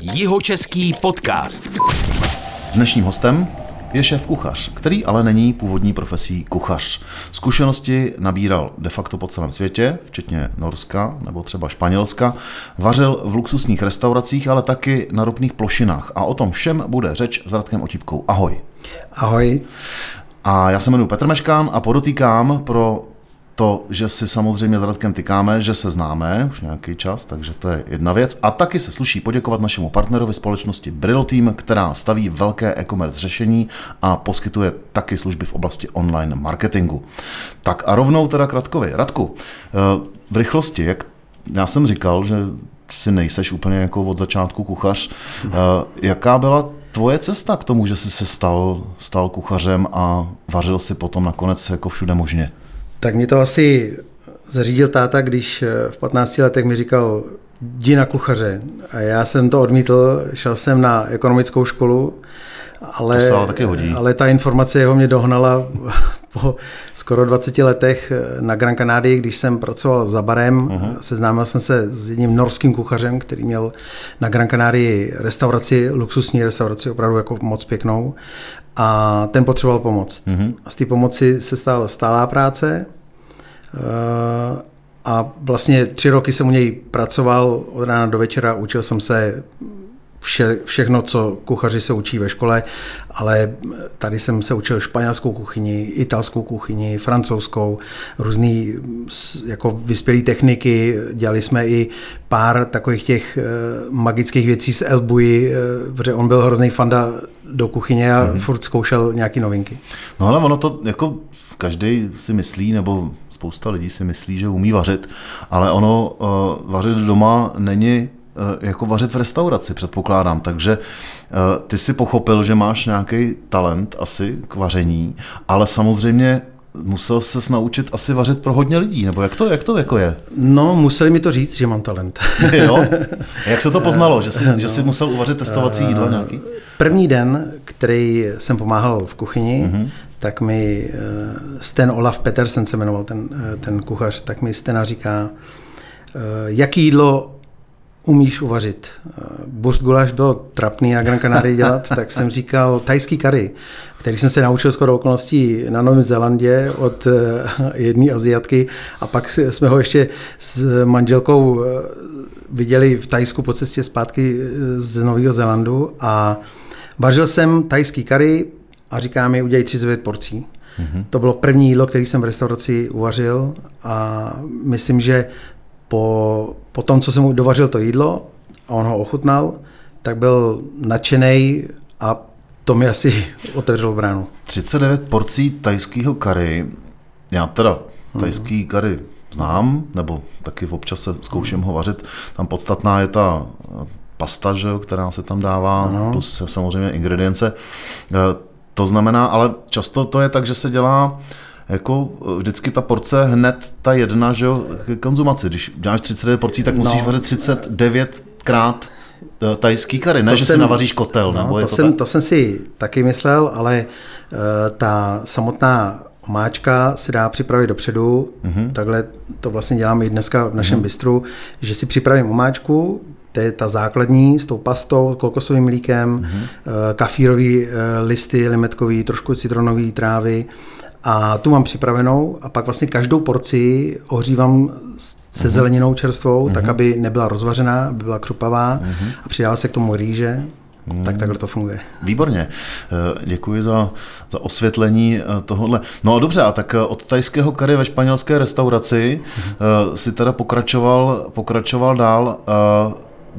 Jihočeský podcast. Dnešním hostem je šéf kuchař, který ale není původní profesí kuchař. Zkušenosti nabíral de facto po celém světě, včetně Norska nebo třeba Španělska. Vařil v luxusních restauracích, ale taky na ropných plošinách. A o tom všem bude řeč s Radkem Otipkou. Ahoj. Ahoj. A já se jmenuji Petr Meškán a podotýkám pro to, že si samozřejmě s Radkem tykáme, že se známe už nějaký čas, takže to je jedna věc. A taky se sluší poděkovat našemu partnerovi společnosti Brill Team, která staví velké e-commerce řešení a poskytuje taky služby v oblasti online marketingu. Tak a rovnou teda k Radkovi. Radku, eh, v rychlosti, jak já jsem říkal, že si nejseš úplně jako od začátku kuchař. Eh, jaká byla tvoje cesta k tomu, že jsi se stal, stal kuchařem a vařil si potom nakonec jako všude možně? Tak mě to asi zařídil táta, když eh, v 15 letech mi říkal, jdi na kuchaře. A já jsem to odmítl, šel jsem na ekonomickou školu, ale, to se ale, taky hodí. ale ta informace jeho mě dohnala po skoro 20 letech eh, na Gran Canaria, když jsem pracoval za barem. Uh-huh. Seznámil jsem se s jedním norským kuchařem, který měl na Gran Canaria restauraci, luxusní restauraci, opravdu jako moc pěknou. A ten potřeboval pomoc. Uh-huh. A z té pomoci se stala stálá práce. Eh, a vlastně tři roky jsem u něj pracoval od rána do večera, učil jsem se vše, všechno, co kuchaři se učí ve škole, ale tady jsem se učil španělskou kuchyni, italskou kuchyni, francouzskou, různý jako vyspělé techniky. Dělali jsme i pár takových těch eh, magických věcí z Elbuji, eh, protože on byl hrozný fanda do kuchyně a mm-hmm. furt zkoušel nějaké novinky. No ale ono to jako každý si myslí, nebo spousta lidí si myslí, že umí vařit, ale ono uh, vařit doma není jako vařit v restauraci, předpokládám. Takže eh, ty si pochopil, že máš nějaký talent asi k vaření, ale samozřejmě musel se naučit asi vařit pro hodně lidí, nebo jak to, jak to jako je? No, museli mi to říct, že mám talent. jo? Jak se to poznalo, že jsi, no. že jsi musel uvařit testovací jídla eh, nějaký? První den, který jsem pomáhal v kuchyni, mm-hmm. tak mi Sten Olaf Petersen se jmenoval ten, ten kuchař, tak mi Stena říká, jaký jídlo umíš uvařit. Burst guláš bylo trapný na Gran Canaria dělat, tak jsem říkal tajský kary, který jsem se naučil skoro okolností na Novém Zélandě od eh, jedné Aziatky a pak jsme ho ještě s manželkou eh, viděli v Tajsku po cestě zpátky eh, z Nového Zélandu a vařil jsem tajský kary a říká mi, udělej 39 porcí. Mm-hmm. To bylo první jídlo, který jsem v restauraci uvařil a myslím, že po, po tom, co jsem mu dovařil to jídlo a on ho ochutnal, tak byl nadšený a to mi asi otevřelo bránu. 39 porcí tajského kary. Já teda tajský kary znám, nebo taky v občas se zkouším ho vařit. Tam podstatná je ta pasta, že která se tam dává, ano. plus samozřejmě ingredience. E, to znamená, ale často to je tak, že se dělá jako eh, vždycky ta porce hned ta jedna, že jo, konzumaci. Když děláš 39 porcí, tak musíš no. vařit 39 krát eh, tajský kary, ne, to že jsem, si navaříš kotel. No, nebo to, je to, jsem, tak? to jsem si taky myslel, ale uh, ta samotná omáčka se dá připravit dopředu, mm-hmm. takhle to vlastně děláme i dneska v našem mm-hmm. bistru, že si připravím omáčku, to je ta základní s tou pastou, kokosovým mlíkem, mm-hmm. kafírový listy, limetkový, trošku citronový trávy, a tu mám připravenou a pak vlastně každou porci ohřívám se uh-huh. zeleninou čerstvou, uh-huh. tak aby nebyla rozvařená, aby byla křupavá uh-huh. a přidává se k tomu rýže. Hmm. Tak takhle to funguje. Výborně. Eh, děkuji za, za osvětlení eh, tohohle. No dobře, a tak eh, od tajského kary ve španělské restauraci si teda pokračoval, pokračoval dál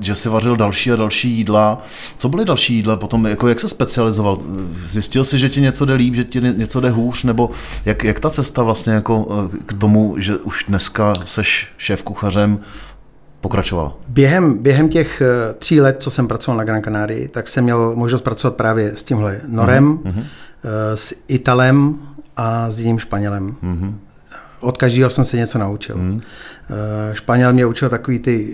že si vařil další a další jídla. Co byly další jídla potom? Jako jak se specializoval? Zjistil jsi, že ti něco jde líp, že ti něco jde hůř? Nebo jak, jak ta cesta vlastně jako eh, k tomu, že už dneska seš šéf kuchařem, pokračovala? Během, během těch eh, tří let, co jsem pracoval na Gran Canaria, tak jsem měl možnost pracovat právě s tímhle Norem, uh-huh. s Italem a s jiným Španělem. Uh-huh. Od každého jsem se něco naučil. Uh-huh. Španěl mě učil takový ty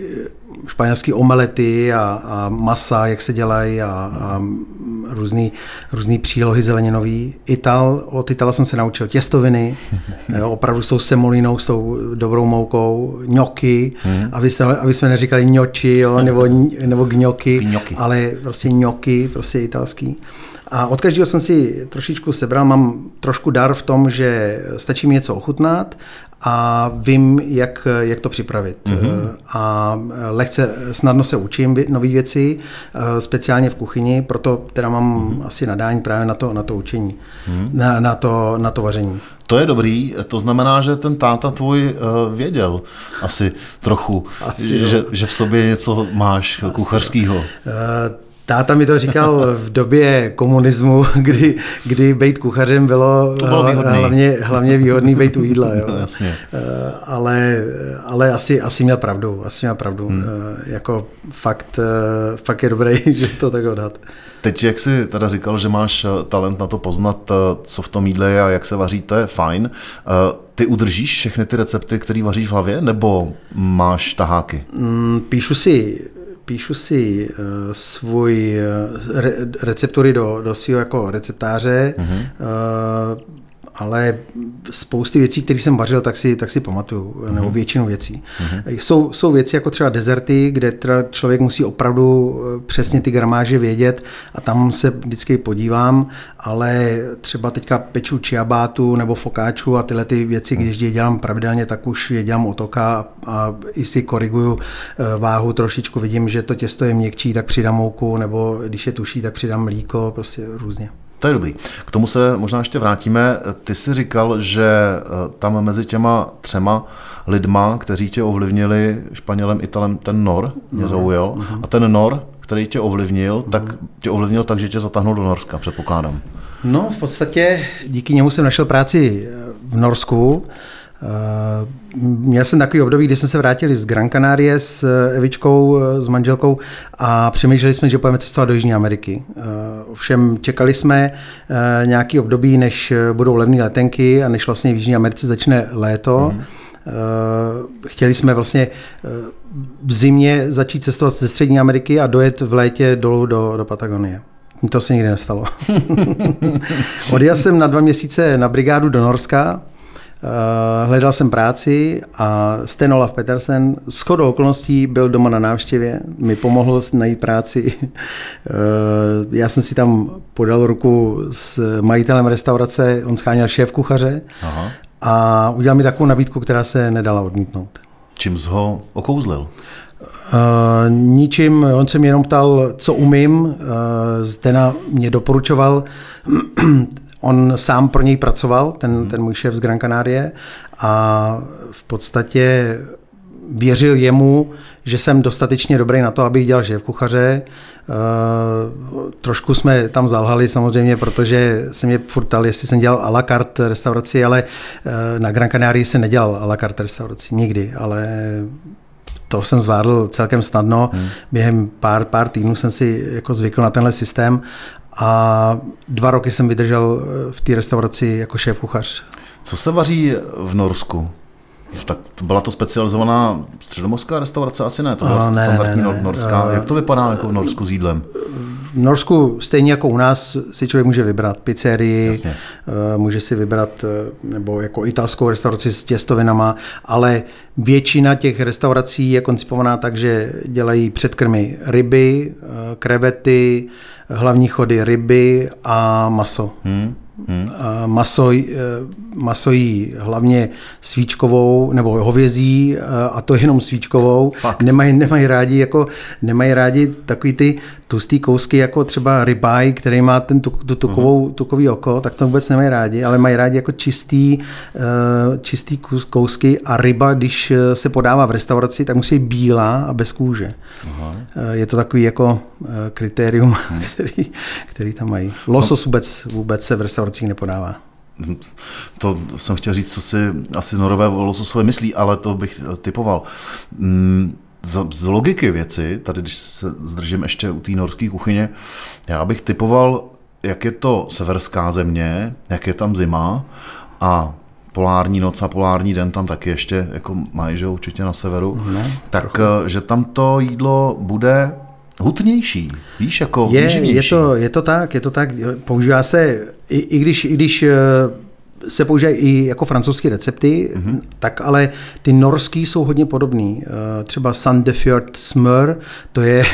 španělské omelety a, a masa, jak se dělají a, a různý, různý přílohy zeleninový. Ital, od Itala jsem se naučil těstoviny, jo, opravdu s tou semolínou, s tou dobrou moukou, ňoky, hmm. aby, se, aby jsme neříkali ňoči, jo, nebo, nebo gňoky, ale prostě ňoky, prostě italský. A od každého jsem si trošičku sebral, mám trošku dar v tom, že stačí mi něco ochutnat a vím, jak, jak to připravit. Mm-hmm. A lehce, snadno se učím nové věci, eh, speciálně v kuchyni, proto teda mám mm-hmm. asi nadání právě na to, na to učení, mm-hmm. na, na, to, na to vaření. To je dobrý, to znamená, že ten táta tvůj uh, věděl asi trochu, asi, že, že v sobě něco máš kucharského. Táta mi to říkal v době komunismu, kdy, kdy být kuchařem bylo, to bylo hlavně, hlavně výhodný být u jídla. Jo. No, jasně. Eh, ale, ale asi, asi měl pravdu. Asi měl pravdu. Hmm. Eh, jako fakt, eh, fakt je dobré, že to tak odhad. Teď, jak jsi teda říkal, že máš talent na to poznat, co v tom jídle je a jak se vaří, to je fajn. Ty udržíš všechny ty recepty, které vaříš v hlavě, nebo máš taháky? Mm, píšu si píšu si uh, svůj uh, re, receptury do, do svého jako receptáře. Mm-hmm. Uh, ale spousty věcí, které jsem vařil, tak si, tak si pamatuju, mm-hmm. nebo většinu věcí. Mm-hmm. Jsou, jsou věci jako třeba dezerty, kde teda člověk musí opravdu eh, přesně ty gramáže vědět a tam se vždycky podívám, ale třeba teďka peču čiabátu nebo fokáču a tyhle ty věci, mm. když je dělám pravidelně, tak už je dělám otoka a i si koriguju eh, váhu trošičku, vidím, že to těsto je měkčí, tak přidám mouku, nebo když je tuší, tak přidám mlíko, prostě různě. To je dobrý. K tomu se možná ještě vrátíme. Ty jsi říkal, že eh, tam mezi těma třema lidma, kteří tě ovlivnili Španělem, Italem, ten Nor mě no. zaujal. Uh-huh. A ten Nor, který tě ovlivnil, uh-huh. tak tě ovlivnil tak, že tě zatáhnul do Norska, předpokládám. No, v podstatě díky němu jsem našel práci v Norsku. Eh, měl jsem takový období, kdy jsme se vrátili z Gran Canaria s eh, Evičkou, eh, s manželkou a přemýšleli jsme, že pojďme cestovat do Jižní Ameriky. Ovšem čekali jsme nějaký období, než budou levné letenky a než vlastně v Jižní Americe začne léto. Mm. Chtěli jsme vlastně v zimě začít cestovat ze Střední Ameriky a dojet v létě dolů do, do Patagonie. To se nikdy nestalo. Odjel jsem na dva měsíce na brigádu do Norska, hledal jsem práci a Sten Olaf Petersen s chodou okolností byl doma na návštěvě, mi pomohl najít práci. Eh, já jsem si tam podal ruku s majitelem restaurace, on scháněl šéf kuchaře Aha. a udělal mi takovou nabídku, která se nedala odmítnout. Čím jsi ho okouzlil? Uh, ničím, on se mě jenom ptal, co umím. Uh, Zdena mě doporučoval On sám pro něj pracoval, ten, hmm. ten můj šéf z Gran Canarie a v podstatě věřil jemu, že jsem dostatečně dobrý na to, abych dělal šéf kuchaře. Uh, trošku jsme tam zalhali samozřejmě, protože se mě furt ptal, jestli jsem dělal a la carte restauraci, ale uh, na Gran Canaria se nedělal a la carte restauraci nikdy, ale to jsem zvládl celkem snadno. Hmm. Během pár, pár týdnů jsem si jako zvykl na tenhle systém a dva roky jsem vydržel eh, v té restauraci jako šéf kuchař. Co se vaří v Norsku? Tak byla to specializovaná středomorská restaurace? Asi ne, to byla ne, standardní ne, ne, norská. Jak to vypadá jako v Norsku s jídlem? V Norsku, stejně jako u nás, si člověk může vybrat pizzerii, Jasně. Eh, může si vybrat eh, nebo jako italskou restauraci s těstovinama, ale většina těch restaurací je koncipovaná tak, že dělají předkrmy ryby, krevety, hlavní chody ryby a maso. Hmm. Hmm. Maso, eh, maso jí hlavně svíčkovou nebo hovězí eh, a to jenom svíčkovou. Fakt. Nemají, nemají rádi jako nemají rádi takový ty tlustý kousky jako třeba rybaj, který má ten tuk, tu tukovou, uh-huh. tukový oko, tak to vůbec nemají rádi, ale mají rádi jako čistý, uh, čistý kousky a ryba, když se podává v restauraci, tak musí být bílá a bez kůže. Uh, je to takový jako kritérium, uh-huh. který, který tam mají. Losos vůbec, vůbec se v restauracích nepodává. To jsem chtěl říct, co si asi norové lososové myslí, ale to bych typoval. Mm, z, z logiky věci, tady když se zdržím ještě u té norské kuchyně, já bych typoval, jak je to severská země, jak je tam zima a polární noc a polární den tam taky ještě jako mají, že určitě na severu, No, tak trochu. že tam to jídlo bude hutnější, víš, jako je, je, to, je to tak, je to tak, používá se, i, i když, i když se používají i jako francouzské recepty, mm-hmm. tak ale ty norský jsou hodně podobný. Eh, třeba Sandefjord smør, to je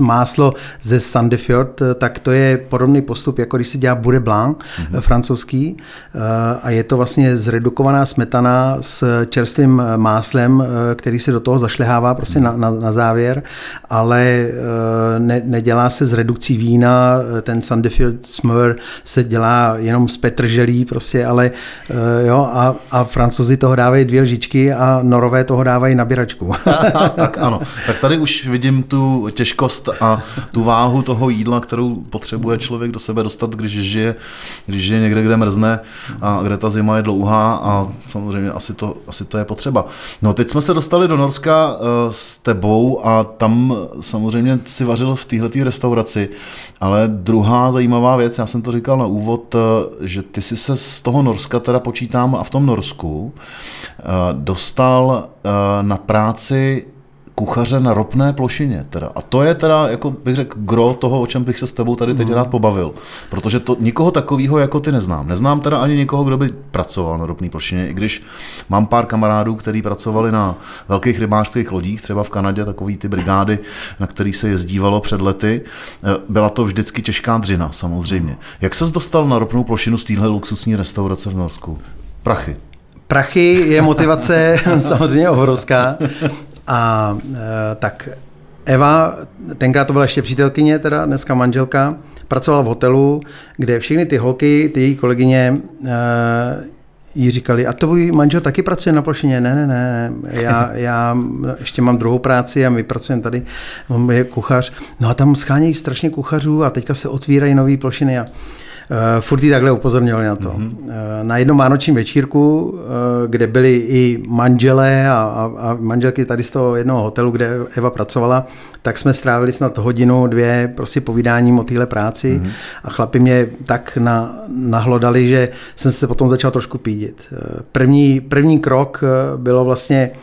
máslo ze Sandefjord, eh, tak to je podobný postup, jako když se dělá bude blanc mm-hmm. francouzský a je to vlastně zredukovaná smetana s čerstvým máslem, který se do toho zašlehává prostě mm-hmm. na, na, na závěr, ale ne, nedělá se z redukcí vína, ten Sandefjord smør se dělá jenom z petrželí prostě, ale Eh, jo, a, a francouzi toho dávají dvě lžičky a norové toho dávají nabíračku. tak ano, tak tady už vidím tu těžkost a tu váhu toho jídla, kterou potřebuje člověk do sebe dostat, když žije, když žije někde, kde mrzne a kde ta zima je dlouhá a samozřejmě asi to, asi to je potřeba. No teď jsme se dostali do Norska uh, s tebou a tam samozřejmě si vařil v této restauraci, ale druhá zajímavá věc, já jsem to říkal na úvod, uh, že ty si se z toho Norska Norska teda počítám a v tom Norsku eh, dostal eh, na práci kuchaře na ropné plošině. Teda. A to je teda, jako bych řekl, gro toho, o čem bych se s tebou tady teď mm. rád pobavil. Protože to nikoho takového jako ty neznám. Neznám teda ani nikoho, kdo by pracoval na ropné plošině, i když mám pár kamarádů, kteří pracovali na velkých rybářských lodích, třeba v Kanadě, takový ty brigády, na který se jezdívalo před lety. Eh, byla to vždycky těžká dřina, samozřejmě. Jak se dostal na ropnou plošinu z téhle luxusní restaurace v Norsku? Prachy. Prachy je motivace samozřejmě obrovská. A e, tak Eva, tenkrát to byla ještě přítelkyně, teda dneska manželka, pracovala v hotelu, kde všechny ty holky, ty její kolegyně, e, jí říkali, a to tvůj manžel taky pracuje na plošině? Ne, ne, ne, já, já ještě mám druhou práci a my pracujeme tady, on je kuchař. No a tam schánějí strašně kuchařů a teďka se otvírají nové plošiny a furt jí takhle upozorňovali na to. Mm-hmm. Uh, na jednom vánočním večírku, uh, kde byli i manželé a, a, a manželky tady z toho jednoho hotelu, kde Eva pracovala, tak jsme strávili snad hodinu, dvě prostě povídáním o téhle práci mm-hmm. a chlapi mě tak na, nahlodali, že jsem se potom začal trošku pídit. První, první krok bylo vlastně Eh,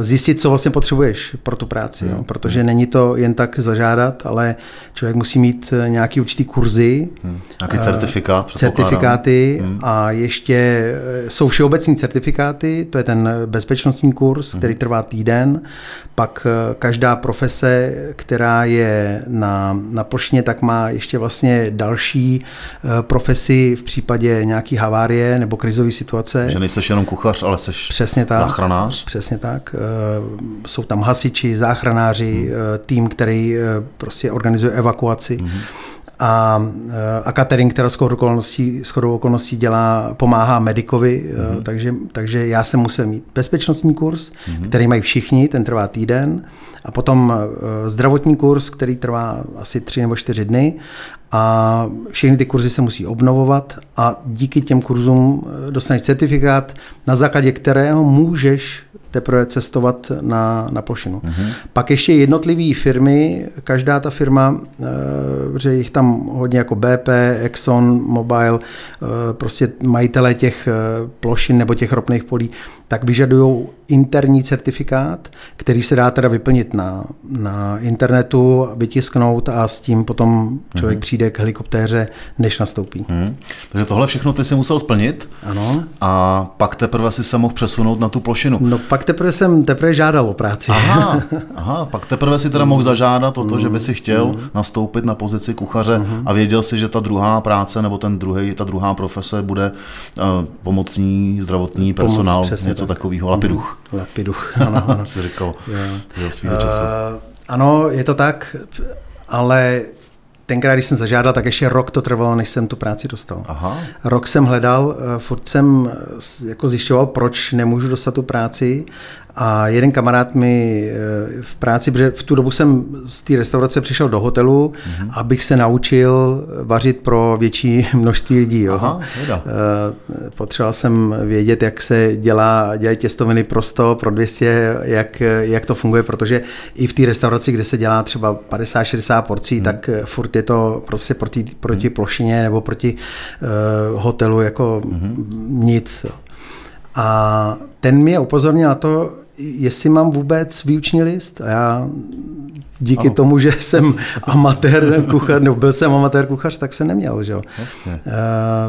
zjistit, co vlastně potřebuješ pro tu práci, hmm. jo? protože není to jen tak zažádat, ale člověk musí mít eh, nějaký určitý kurzy. Hmm. Nějaký certifikát. Certifikáty hmm. a ještě jsou všeobecní certifikáty, to je ten bezpečnostní kurz, hmm. který trvá týden, pak každá profese, která je na, na plošně, tak má ještě vlastně další profesi v případě nějaký havárie nebo krizové situace. Že nejseš jenom kuchař, ale jsi Přesně tak. záchranář. Přesně tak. Eh, jsou tam hasiči, záchranáři, hmm. tým, který eh, prostě organizuje evakuaci. Hmm. A, a catering, která shodou okolností, shodou okolností dělá, pomáhá medikovi, mm-hmm. takže, takže já jsem musel mít bezpečnostní kurz, mm-hmm. který mají všichni, ten trvá týden, a potom zdravotní kurz, který trvá asi tři nebo čtyři dny a všechny ty kurzy se musí obnovovat a díky těm kurzům dostaneš certifikát, na základě kterého můžeš teprve cestovat na, na plošinu. Mm-hmm. Pak ještě jednotlivé firmy, každá ta firma, eh, že jich tam hodně jako BP, Exxon, Mobil, eh, prostě majitelé těch eh, plošin nebo těch ropných polí, tak vyžadují interní certifikát, který se dá teda vyplnit na, na internetu, vytisknout a s tím potom člověk mm-hmm. přijde k helikoptéře, než nastoupí. Mm. Takže tohle všechno ty si musel splnit. Ano. A pak teprve si se mohl přesunout na tu plošinu. No pak teprve jsem teprve žádal o práci. Aha, aha pak teprve si teda mohl zažádat o to, mm. že by si chtěl mm. nastoupit na pozici kuchaře mm. a věděl si, že ta druhá práce nebo ten druhý, ta druhá profese bude uh, pomocní zdravotní personál, Pomoc, něco tak. takového, lapiduch. Lapiduch, ano, ano. si říkal uh, Ano, je to tak, ale tenkrát, když jsem zažádal, tak ještě rok to trvalo, než jsem tu práci dostal. Aha. Rok jsem hledal, eh, furt jsem jako zjišťoval, proč nemůžu dostat tu práci a jeden kamarád mi eh, v práci, protože v tu dobu jsem z té restaurace přišel do hotelu, mm-hmm. abych se naučil vařit pro větší množství lidí. Jo. Aha, eh, Potřeboval jsem vědět, jak se dělá, dělají těstoviny pro 100, pro 200, jak, jak to funguje, protože i v té restauraci, kde se dělá třeba 50-60 porcí, mm. tak eh, furt je to prostě proti, proti mm. plošině nebo proti uh, hotelu jako mm-hmm. nic. A ten mě upozornil na to, jestli mám vůbec výuční list. A já díky ano. tomu, že jsem amatér kuchař, nebo byl jsem amatér kuchař, tak jsem neměl. Že? Jasně. Eh,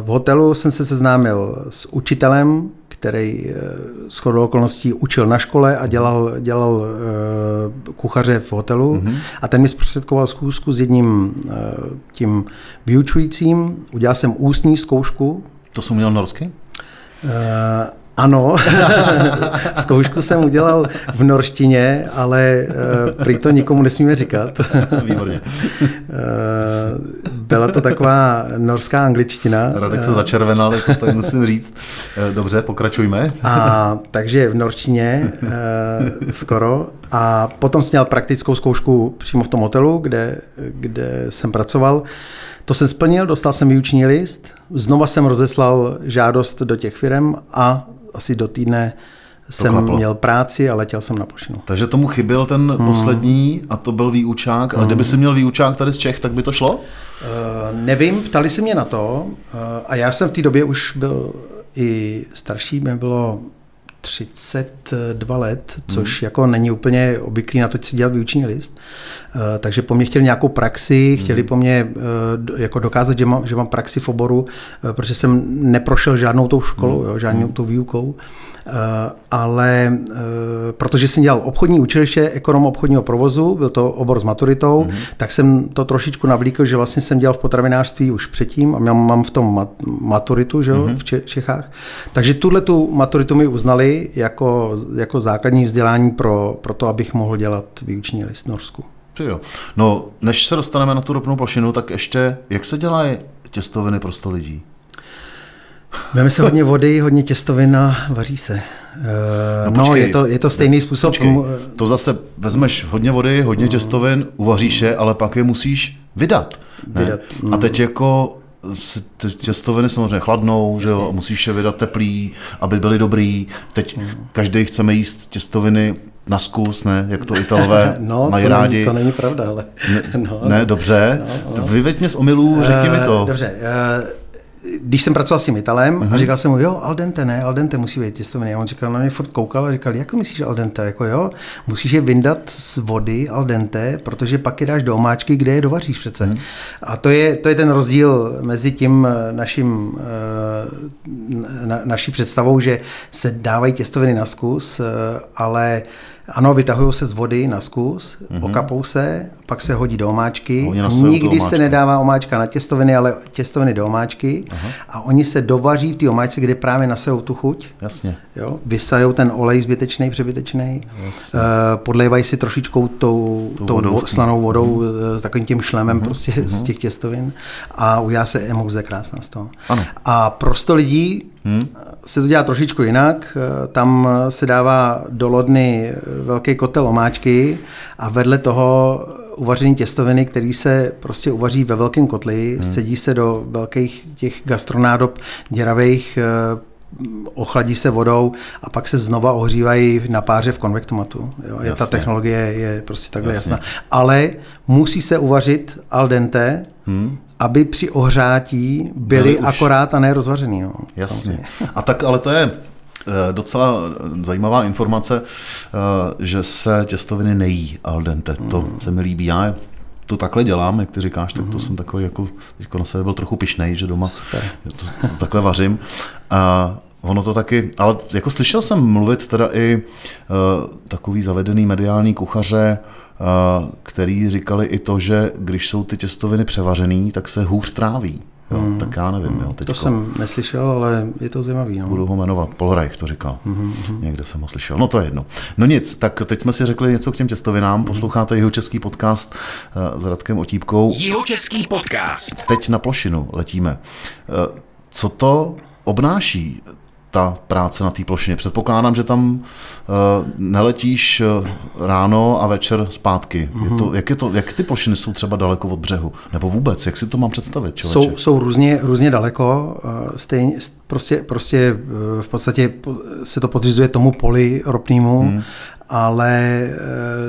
v hotelu jsem se seznámil s učitelem, který eh, s chodou okolností učil na škole a dělal, dělal eh, kuchaře v hotelu. Mm-hmm. A ten mi zprostředkoval zkoušku s jedním tím vyučujícím. Udělal jsem ústní zkoušku. To jsem měl norsky? Ano, zkoušku jsem udělal v norštině, ale uh, prý to nikomu nesmíme říkat. Výborně. Uh, byla to taková norská angličtina. Radek se začervenal, ale to tady musím říct. Dobře, pokračujme. A, takže v norštině skoro. A potom jsem měl praktickou zkoušku přímo v tom hotelu, kde, kde jsem pracoval. To jsem splnil, dostal jsem výuční list, znova jsem rozeslal žádost do těch firm a asi do týdne jsem klaplo. měl práci a letěl jsem na plošinu. Takže tomu chyběl ten hmm. poslední a to byl výučák. Hmm. A kdyby si měl výučák tady z Čech, tak by to šlo? Uh, nevím, ptali se mě na to uh, a já jsem v té době už byl i starší, mě bylo 32 let, což hmm. jako není úplně obvyklý na to, si dělat výuční list. Uh, takže po mně chtěli nějakou praxi, chtěli hmm. po mně uh, jako dokázat, že mám, že mám praxi v oboru, uh, protože jsem neprošel žádnou tou školou, hmm. jo, žádnou tou výukou. Eh, ale eh, protože jsem dělal obchodní učiliště, ekonom obchodního provozu, byl to obor s maturitou, mm-hmm. tak jsem to trošičku navlíkl, že vlastně jsem dělal v potravinářství už předtím a mám v tom maturitu že, mm-hmm. v Čechách. Takže tuhle tu maturitu mi uznali jako, jako základní vzdělání pro, pro to, abych mohl dělat výuční list Norsku. Jo. No, než se dostaneme na tu ropnou plošinu, tak ještě, jak se dělají těstoviny pro 100 lidí? Veme se hodně vody, hodně těstovin a vaří se. No, no počkej, je, to, je to stejný způsob. Počkej, to zase vezmeš hodně vody, hodně no. těstovin, uvaříš je, ale pak je musíš vydat. Ne? vydat. A teď jako těstoviny samozřejmě chladnou, že jo, musíš je vydat teplý, aby byly dobrý. Teď mm. každý chceme jíst těstoviny na zkus, ne, jak to Italové no, mají to rádi. Není, to není pravda, ale... Ne, no, ne dobře, no, no. vyveď mě z omylů, řekni uh, mi to. Dobře, uh, když jsem pracoval s tím Italem uh-huh. a říkal jsem mu, jo, al dente, ne, al dente musí být těstoviny. A on říkal, na mě furt koukal a říkal, jako myslíš al dente, jako jo, musíš je vyndat z vody al dente, protože pak je dáš do omáčky, kde je dovaříš přece. Uh-huh. A to je, to je ten rozdíl mezi tím eh, naším, eh, na, naší představou, že se dávají těstoviny na zkus, eh, ale ano, vytahují se z vody na zkus, mm-hmm. okapou se, pak se hodí do omáčky. Nikdy se nedává omáčka na těstoviny, ale těstoviny do omáčky. Aha. A oni se dovaří v té omáčce, kde právě nasejou tu chuť. Jasně. Jo? Vysajou ten olej zbytečný, přebytečný. Uh, podlévají si trošičkou tou, tou vodou, vo, slanou vodou, mm-hmm. s takovým tím šlemem mm-hmm. prostě mm-hmm. z mhm. těch těstovin. A udělá se emouze krásná z toho. Ano. A prosto lidí hmm se to dělá trošičku jinak. Tam se dává do lodny velký kotel omáčky a vedle toho uvařený těstoviny, který se prostě uvaří ve velkém kotli, hmm. sedí se do velkých těch gastronádob děravých, eh, ochladí se vodou a pak se znova ohřívají na páře v konvektomatu. Jo, je, ta technologie je prostě takhle Jasně. jasná. Ale musí se uvařit al dente, hmm aby při ohřátí byly, byly akorát a ne rozvařený. No, Jasně. Samozřejmě. A tak ale to je eh, docela zajímavá informace, eh, že se těstoviny nejí al dente. Mm. To se mi líbí. Já to takhle dělám, jak ty říkáš, tak to mm. jsem takový jako, teďko na sebe byl trochu pišnej, že doma Super. to, to takhle vařím. A Ono to taky, ale jako slyšel jsem mluvit teda i uh, takový zavedený mediální kuchaře, který říkali i to, že když jsou ty těstoviny převařený, tak se hůř tráví. Jo, hmm. Tak já nevím. Jo, teďko. To jsem neslyšel, ale je to zajímavý. No. Budu ho jmenovat. Polreich to říkal. Hmm. Někde jsem ho slyšel. No to je jedno. No nic, tak teď jsme si řekli něco k těm těstovinám. Hmm. Posloucháte jeho český podcast uh, s Radkem Otípkou. Jeho český podcast. Teď na plošinu letíme. Uh, co to obnáší ta práce na té plošině. Předpokládám, že tam uh, neletíš eh, ráno a večer zpátky. Mm-hmm. Je to, mhm. jak, je to, jak ty plošiny jsou třeba daleko od břehu? Nebo vůbec, jak si to mám představit? Jsou, jsou různě, různě daleko. Eh, stejně, prostě, prostě v podstatě se to podřizuje tomu poli ropnému, mm. ale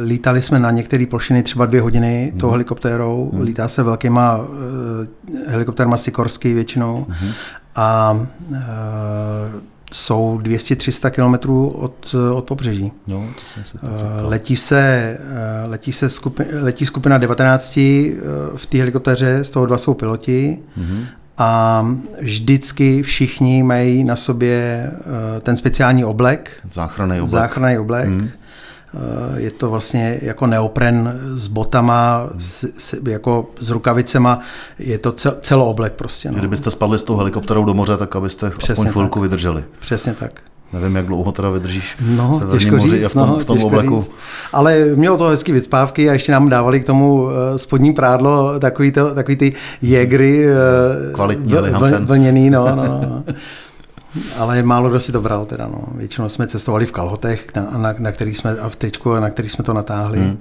lítali jsme na některé plošiny třeba dvě hodiny mm. tou helikoptérou. Mm. Lítá se velkýma helikoptérma Sikorsky většinou. Mm. A jsou 200-300 kilometrů od, od pobřeží. No, to jsem si to Eh, letí se, eh, letí se skupi, letí skupina 19 eh, v té helikoptéře, z toho dva jsou piloti mm-hmm. a vždycky všichni mají na sobě ten speciální oblek, Záchranný oblek. záchranný oblek. Mm. Je to vlastně jako neopren s botama, s, s, jako s rukavicema, je to cel, celooblek prostě. No. Kdybyste spadli s tou helikopterou do moře, tak abyste Přesně aspoň chvilku tak. vydrželi. Přesně tak. Nevím, jak dlouho teda vydržíš No, Severním těžko moři říct, a v tom, no, v tom těžko obleku. Říct. Ale mělo to hezký vycpávky a ještě nám dávali k tomu eh, spodní prádlo, takový, to, takový ty jegry. eh, Kvalitní, vl- vl- Vlněný, no, no, no. Ale málo kdo si to bral teda, no. Většinou jsme cestovali v kalhotech, na, na, na kterých jsme, a v tričku, na kterých jsme to natáhli. Hmm.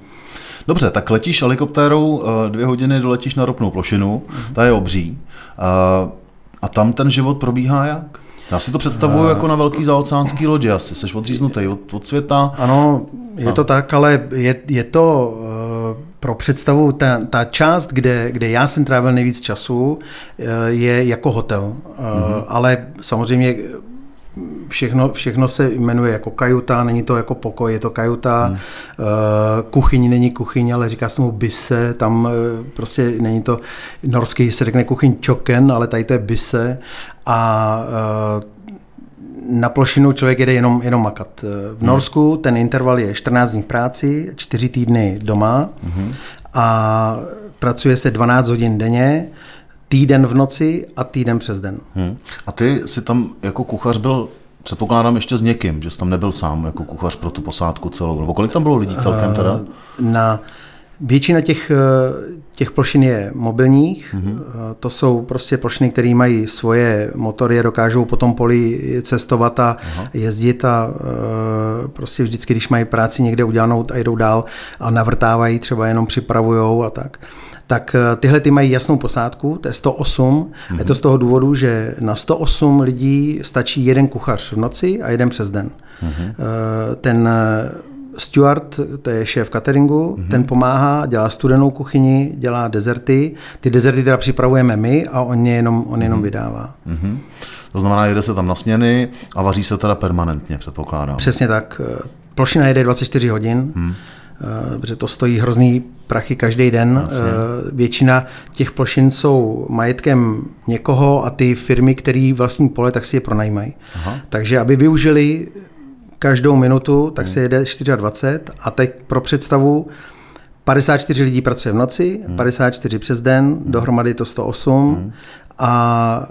Dobře, tak letíš helikoptérou, eh, dvě hodiny doletíš na ropnou plošinu, ta je obří. A, a tam ten život probíhá jak? Já si to představuju jako na velký zaoceánský lodi asi. Jsi odříznutý od, od světa. Ano, je to tak, ale je, je to uh, pro představu, ta, ta část, kde, kde já jsem trávil nejvíc času, uh, je jako hotel. Mm-hmm. Ale samozřejmě všechno, všechno se jmenuje jako kajuta, není to jako pokoj, je to kajuta, hmm. kuchyň není kuchyň, ale říká se tomu bise, tam eh, prostě není to, norský se řekne kuchyň čoken, ale tady to je bise a eh, na plošinu člověk jede jenom, jenom makat. V Norsku ten interval je 14 dní v práci, 4 týdny doma a pracuje se 12 hodin denně, týden v noci a týden přes den. Hmm. A ty si tam jako kuchař byl, předpokládám, ještě s někým, že jsi tam nebyl sám jako kuchař pro tu posádku celou. Nebo kolik tam bylo lidí celkem teda? Na většina těch, eh, těch plošin je mobilních. Mm-hmm. To jsou prostě plošiny, které mají svoje motory, dokážou po tom poli cestovat a Aha. jezdit a eh, prostě vždycky, když mají práci někde udělanou a jedou dál a navrtávají, třeba jenom připravujou a tak tak tyhle ty mají jasnou posádku, to je 108. Mm-hmm. Je to z toho důvodu, že na 108 lidí stačí jeden kuchař v noci a jeden přes den. Mm-hmm. Ten Stuart, to je šéf cateringu, mm-hmm. ten pomáhá, dělá studenou kuchyni, dělá dezerty. Ty dezerty teda připravujeme my a on je jenom, on jenom mm-hmm. vydává. Mm-hmm. To znamená, jede se tam na směny a vaří se teda permanentně, předpokládám. Přesně tak. Plošina jede 24 hodin. Hmm protože to stojí hrozný prachy každý den. Vlastně. Většina těch plošin jsou majetkem někoho a ty firmy, které vlastní pole, tak si je pronajímají. Aha. Takže aby využili každou minutu, tak hmm. se jede 24 a teď pro představu 54 lidí pracuje v noci, hmm. 54 přes den, hmm. dohromady je to 108 hmm. a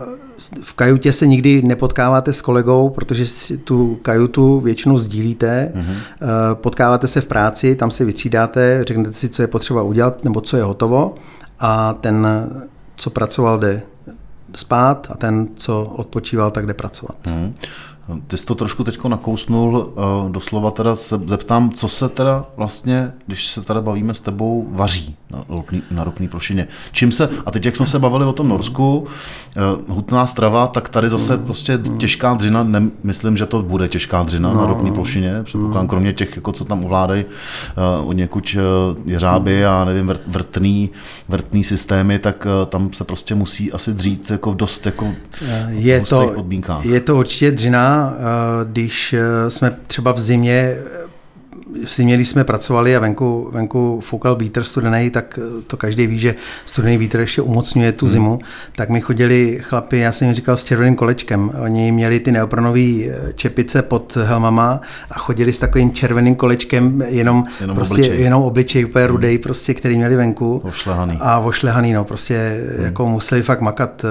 v kajutě se nikdy nepotkáváte s kolegou, protože si tu kajutu většinou sdílíte, mm-hmm. potkáváte se v práci, tam se vytřídáte, řeknete si, co je potřeba udělat nebo co je hotovo a ten, co pracoval, jde spát a ten, co odpočíval, tak jde pracovat. Mm. Ty jsi to trošku teď nakousnul, doslova teda se zeptám, co se teda vlastně, když se teda bavíme s tebou, vaří na ropný, na ropný plošině. Čím se, a teď jak jsme se bavili o tom Norsku, hutná strava, tak tady zase prostě těžká dřina, ne, myslím, že to bude těžká dřina no, na ropný plošině, předpokládám, kromě těch, jako co tam ovládají od někuď jeřáby a nevím, vrtný, vrtný systémy, tak tam se prostě musí asi dřít jako dost jako je to, podmínkách. Je to určitě dřina, když jsme třeba v zimě v zimě, když jsme pracovali a venku, venku foukal vítr studený, tak to každý ví, že studený vítr ještě umocňuje tu zimu, hmm. tak mi chodili chlapi, já jsem jim říkal s červeným kolečkem. Oni měli ty neopranové čepice pod helmama a chodili s takovým červeným kolečkem, jenom, jenom prostě, obličej. jenom obličej úplně rudej, hmm. prostě, který měli venku. Ošlehaný. A ošlehaný, no, prostě hmm. jako museli fakt makat.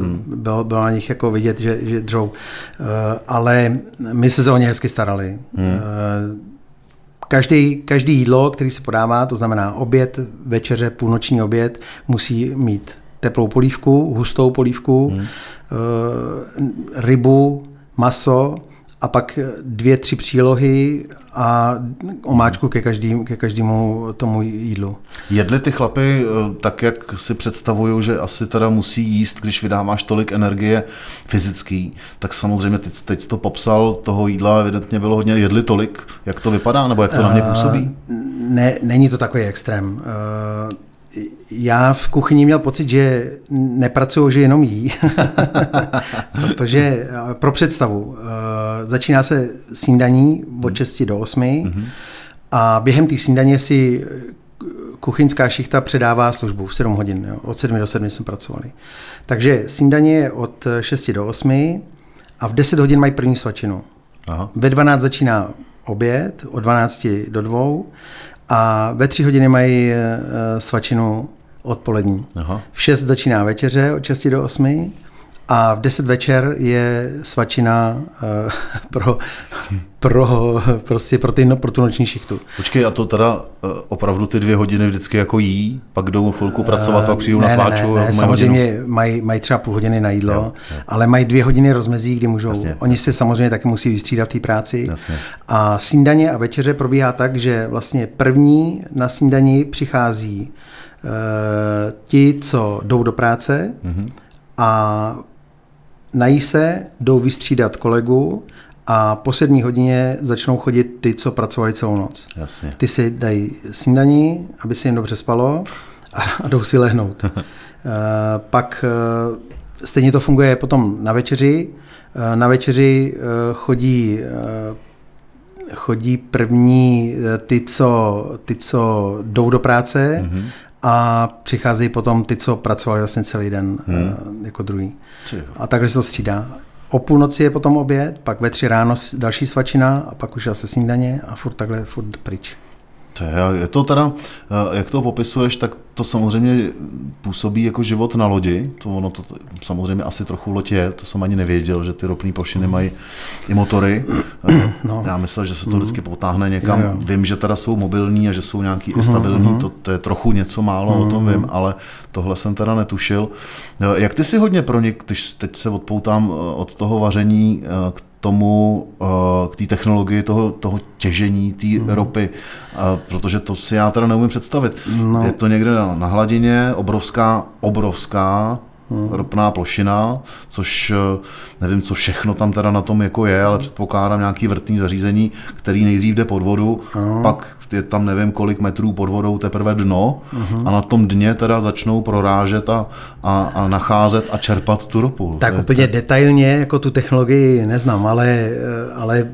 Hmm. Bylo, bylo na nich jako vidět, že, že dřou. Ale my se za ně hezky starali. Hmm. Každý, každý jídlo, který se podává, to znamená oběd, večeře, půlnoční oběd, musí mít teplou polívku, hustou polívku, hmm. rybu, maso a pak dvě, tři přílohy a omáčku ke, každý, ke každému tomu jídlu. Jedli ty chlapy tak, jak si představuju, že asi teda musí jíst, když vydáváš tolik energie fyzický, tak samozřejmě teď, teď to popsal, toho jídla evidentně bylo hodně, jedli tolik, jak to vypadá, nebo jak to na mě působí? Ne, není to takový extrém. Já v kuchyni měl pocit, že nepracuju, že jenom jí. Protože eh, pro představu, eh, začíná se snídaní od 6 do 8 mm-hmm. a během té snídaně si kuchyňská šichta předává službu v 7 hodin. Jo. Od 7 do 7 jsme pracovali. Takže snídaně je od 6 do 8 a v 10 hodin mají první svačinu. Aha. Ve 12 začíná oběd, od 12 do 2 a ve 3 hodiny mají uh, svačinu odpolední. Aha. V 6 začíná večeře od 6 do 8 a v 10 večer je svačina uh, pro, pro, prostě pro, ty, no, pro tu noční šichtu. Počkej, a to teda uh, opravdu ty dvě hodiny vždycky jako jí, pak jdou chvilku pracovat, uh, pak přijdou ne, na sváču? Ne, ne, ne, samozřejmě mají, mají třeba půl hodiny na jídlo, jo, jo. ale mají dvě hodiny rozmezí, kdy můžou. Jasně. Oni se samozřejmě taky musí vystřídat v té práci. Jasně. A snídaně a večeře probíhá tak, že vlastně první na snídani přichází uh, ti, co jdou do práce mm-hmm. a nají se, jdou vystřídat kolegu a po sedmí hodině začnou chodit ty, co pracovali celou noc. Jasně. Ty si dají snídaní, aby se jim dobře spalo a, a jdou si lehnout. uh, pak uh, stejně to funguje potom na večeři. Uh, na večeři chodí chodí první ty co, ty, co jdou do práce mm-hmm a přicházejí potom ty, co pracovali vlastně celý den hmm. uh, jako druhý. A takhle se to střídá. O půlnoci je potom oběd, pak ve tři ráno další svačina a pak už zase snídaně a furt takhle furt pryč. To je, je to teda, eh, jak to popisuješ, tak to samozřejmě působí jako život na lodi. To ono to samozřejmě asi trochu loď je, to jsem ani nevěděl, že ty ropné plošiny mají i motory. Eh, no. Já myslel, že se to mhm. vždycky potáhne někam. Jo, jo. Vím, že teda jsou mobilní a že jsou nějaký uh-huh, stabilní, uh-huh. to, to je trochu něco málo, uh-huh. o tom vím, ale tohle jsem teda netušil. Eh, jak ty si hodně pronik, když teď se odpoutám od toho vaření k tomu, eh, k té technologii toho, toho těžení té hmm. ropy, protože to si já teda neumím představit. No. Je to někde na, na hladině, obrovská, obrovská hmm. ropná plošina, což eh, nevím, co všechno tam teda na tom jako je, ale předpokládám nějaký vrtný zařízení, který nejdřív jde pod vodu, hmm. pak je tam nevím kolik metrů pod vodou teprve dno uh-huh. a na tom dně teda začnou prorážet a, a, a nacházet a čerpat tu ropu. Tak to úplně to... detailně jako tu technologii neznám, ale, eh, ale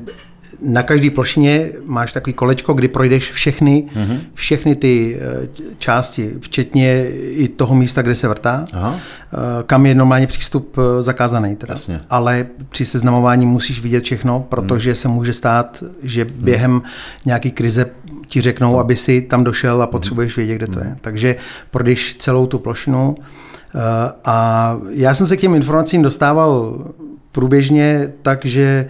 na každé plošině máš takový kolečko, kdy projdeš všechny, mm-hmm. všechny ty eh, části, včetně i toho místa, kde se vrtá, Aha. Eh, kam je normálně přístup eh, zakázaný. Teda. Jasně. Ale při seznamování musíš vidět všechno, protože mm. se může stát, že během mm. nějaký krize ti řeknou, to. aby si tam došel a potřebuješ vědět, kde to je. Takže projdeš celou tu plošinu. A já jsem se k těm informacím dostával průběžně tak, že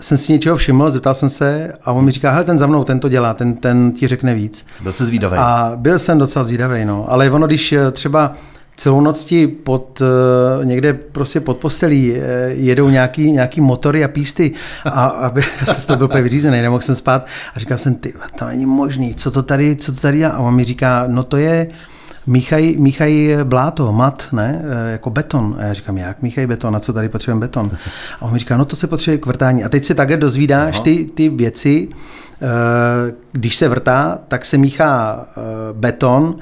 jsem si něčeho všiml, zeptal jsem se a on mi říká, hele, ten za mnou, ten to dělá, ten, ten ti řekne víc. Byl jsi zvídavý. A byl jsem docela zvídavý, no. Ale ono, když eh, třeba celou noc ti pod, eh, někde prostě pod postelí eh, jedou nějaký, nějaký motory a písty a aby, já jsem z toho byl úplně vyřízený, nemohl jsem spát a říkal jsem, ty, to není možný, co to tady, co to tady dělá? A on mi říká, no to je, míchají, míchají bláto, mat, ne, e, jako beton. A já říkám, jak míchají beton, na co tady potřebujeme beton? A on mi říká, no to se potřebuje k vrtání. A teď se takhle dozvídáš ty, ty věci, e, když se vrtá, tak se míchá e, beton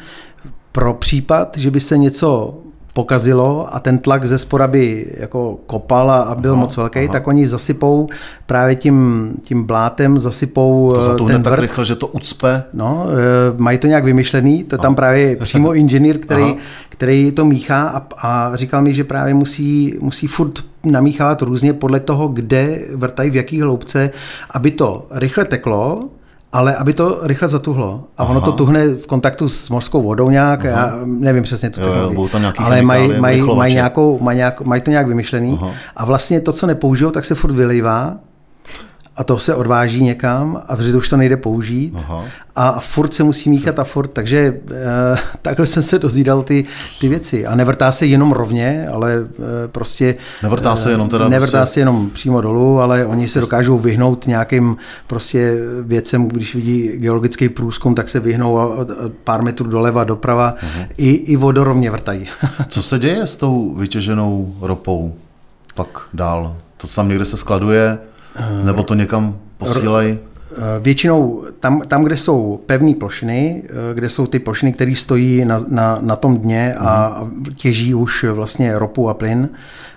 pro případ, že by se něco pokazilo a ten tlak ze spora by jako kopal a byl aha, moc velký, aha. tak oni zasypou právě tím, tím blátem, zasypou to ten tak rychle, že to ucpe? No, e, mají to nějak vymyšlený, to je tam právě přímo inženýr, který, který to míchá a, a říkal mi, že právě musí, musí furt namíchávat různě podle toho, kde vrtají, v jaký hloubce, aby to rychle teklo, ale aby to rychle zatuhlo. A Aha. ono to tuhne v kontaktu s mořskou vodou nějak, Aha. já nevím přesně tu technologii, ale mají maj, maj nějakou, maj nějak, maj to nějak vymyšlený. Aha. A vlastně to, co nepoužijou, tak se furt vylejvá a to se odváží někam a protože už to nejde použít Aha. a furt se musí míchat a furt, takže e, takhle jsem se dozvídal ty, ty věci a nevrtá se jenom rovně, ale e, prostě nevrtá se jenom teda nevrtá prostě... se jenom přímo dolů, ale oni se dokážou vyhnout nějakým prostě věcem, když vidí geologický průzkum, tak se vyhnou a, a pár metrů doleva, doprava, uh-huh. i, i vodorovně vrtají. Co se děje s tou vytěženou ropou pak dál? To tam někde se skladuje, nebo to někam posílají? Většinou tam, tam, kde jsou pevné plošiny, kde jsou ty plošiny, které stojí na, na, na tom dně a, a těží už vlastně ropu a plyn, Eh,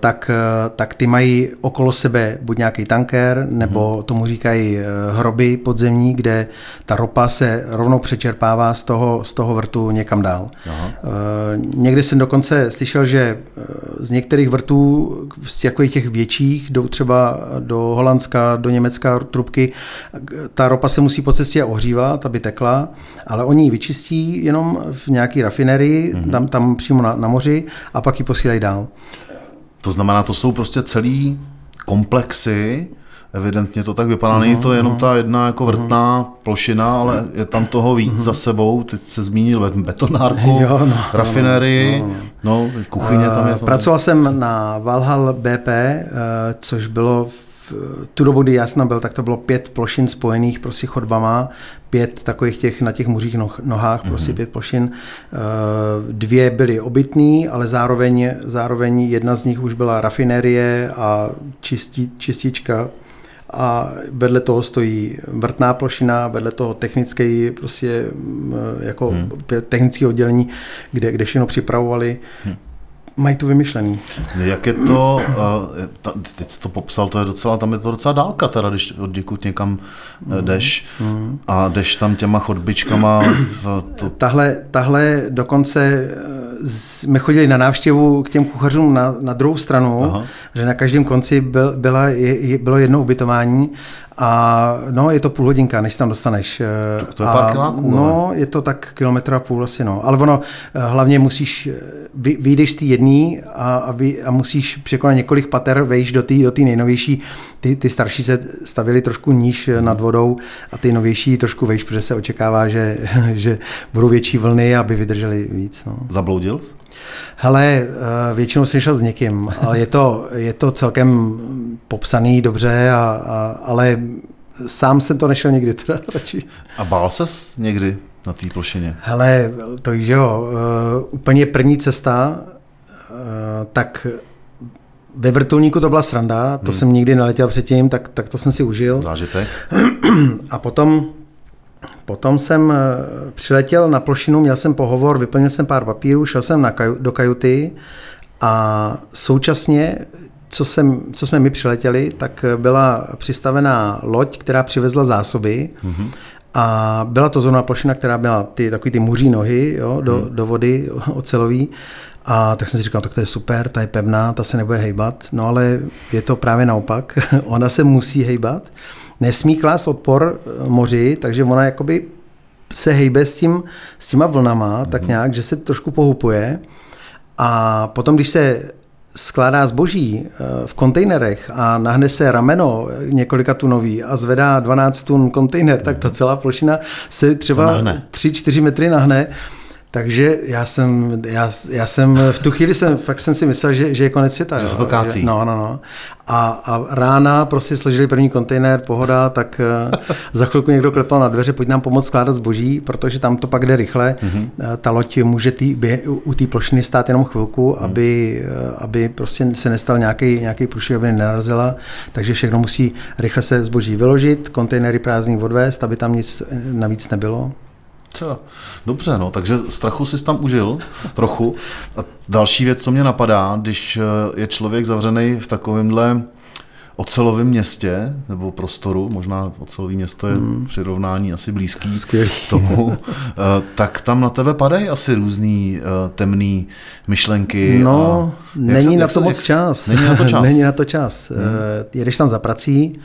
tak, eh, tak ty mají okolo sebe buď nějaký tanker, nebo hmm. tomu říkají eh, hroby podzemní, kde ta ropa se rovnou přečerpává z toho, z toho vrtu někam dál. Aha. Někdy jsem dokonce slyšel, že z některých vrtů, z těch, těch větších, jdou třeba do Holandska, do Německa trubky, ta ropa se musí po cestě ohřívat, aby tekla, ale oni ji vyčistí jenom v nějaké rafinerii, hmm. tam, tam přímo na, na moři a pak ji posílají dál. To znamená, to jsou prostě celý komplexy, evidentně to tak vypadá. Není to jenom ta jedna jako vrtná plošina, ale je tam toho víc za sebou. Teď se zmínil betonárku, jo, no, rafinérii, no, no, no, kuchyně tam je. To... Pracoval jsem na Valhall BP, eh, což bylo v tu dobu, kdy já jsem byl, tak to bylo pět plošin spojených prostě chodbama, pět takových těch na těch muřích nohách, mm-hmm. prostě pět plošin. Eh, dvě byly obytný, ale zároveň, zároveň jedna z nich už byla rafinérie a čistí, čistička a vedle toho stojí vrtná plošina, vedle toho technické prostě jako hmm. technické oddělení, kde, kde všechno připravovali. Hmm mají to vymyšlený. Jak je to, uh, teď jsi to popsal, to je docela, tam je to docela dálka, teda, když odděkud někam mm. jdeš mm. a jdeš tam těma chodbičkama. To... Tahle, tahle dokonce eh, jsme chodili na návštěvu k těm kuchařům na, na druhou stranu, Aha. že na každém konci byl, byla, je, bylo jedno ubytování a no, je to půl hodinka, než tam dostaneš. Tak to je a, pár kiláků, No, ale. je to tak kilometr a půl asi, no. Ale ono, eh, hlavně musíš, eh, vy, vyjdeš z té jedné a, a, vy, a, musíš překonat několik pater, vejš do té do nejnovější. Ty, ty starší se stavili trošku níž eh, nad vodou a ty novější trošku vejš, protože se očekává, že, že budou větší vlny, aby vydrželi víc. No. Zabloudil jsi? Hele, většinou jsem šel s někým, ale je to, je to celkem popsaný dobře, a, a, ale sám jsem to nešel nikdy teda radši. A bál ses někdy na té plošině? Hele, to víš, jo, uh, úplně první cesta, uh, tak ve vrtulníku to byla sranda, to hmm. jsem nikdy neletěl předtím, tak, tak to jsem si užil. Zážitek. A potom, potom jsem eh, přiletěl na plošinu, měl jsem pohovor, vyplnil jsem pár papírů, šel jsem na kaju, do kajuty a současně co, jsem, co jsme my přiletěli, tak byla přistavená loď, která přivezla zásoby. Mm-hmm. a byla to zóna plošina, která byla ty, takový ty muří nohy jo, do, mm. do vody ocelový. A tak jsem si říkal, tak to je super, ta je pevná, ta se nebude hejbat, no ale je to právě naopak, ona se musí hejbat, nesmí klást odpor moři, takže ona jakoby se hejbe s, tím, s těma vlnama, mm-hmm. tak mhm. nějak, že se trošku pohupuje a potom, když se skládá zboží eh, v kontejnerech a nahne se rameno několika tunový a zvedá 12 tun kontejner, tak ta celá plošina se třeba 3-4 metry nahne takže já jsem, já, já jsem v tu chvíli jsem, fakt jsem si myslel, že, že je konec světa. Že se to kácí. No, no, no. A, a rána prostě složili první kontejner, pohoda, tak uh, za chvilku někdo klepal na dveře, pojď nám pomoct skládat zboží, protože tam to pak jde rychle. Mm-hmm. Ta loď může tý, bě, u té plošiny stát jenom chvilku, mm. aby, uh, aby prostě se nestal nějaký, nějaký průšvih, aby nenarazila. Takže všechno musí rychle se zboží vyložit, kontejnery prázdný odvést, aby tam nic navíc nebylo. Co? Dobře, no, takže strachu si tam užil trochu. A další věc, co mě napadá, když eh, je člověk zavřený v takovémhle ocelovém městě nebo prostoru, možná ocelový město je hmm. přirovnání asi blízký Skvělý. tomu, eh, tak tam na tebe padají asi různý eh, temný myšlenky. No, není se, na to moc čas. Není na to čas. není na to čas. Hmm. Jedeš tam za prací,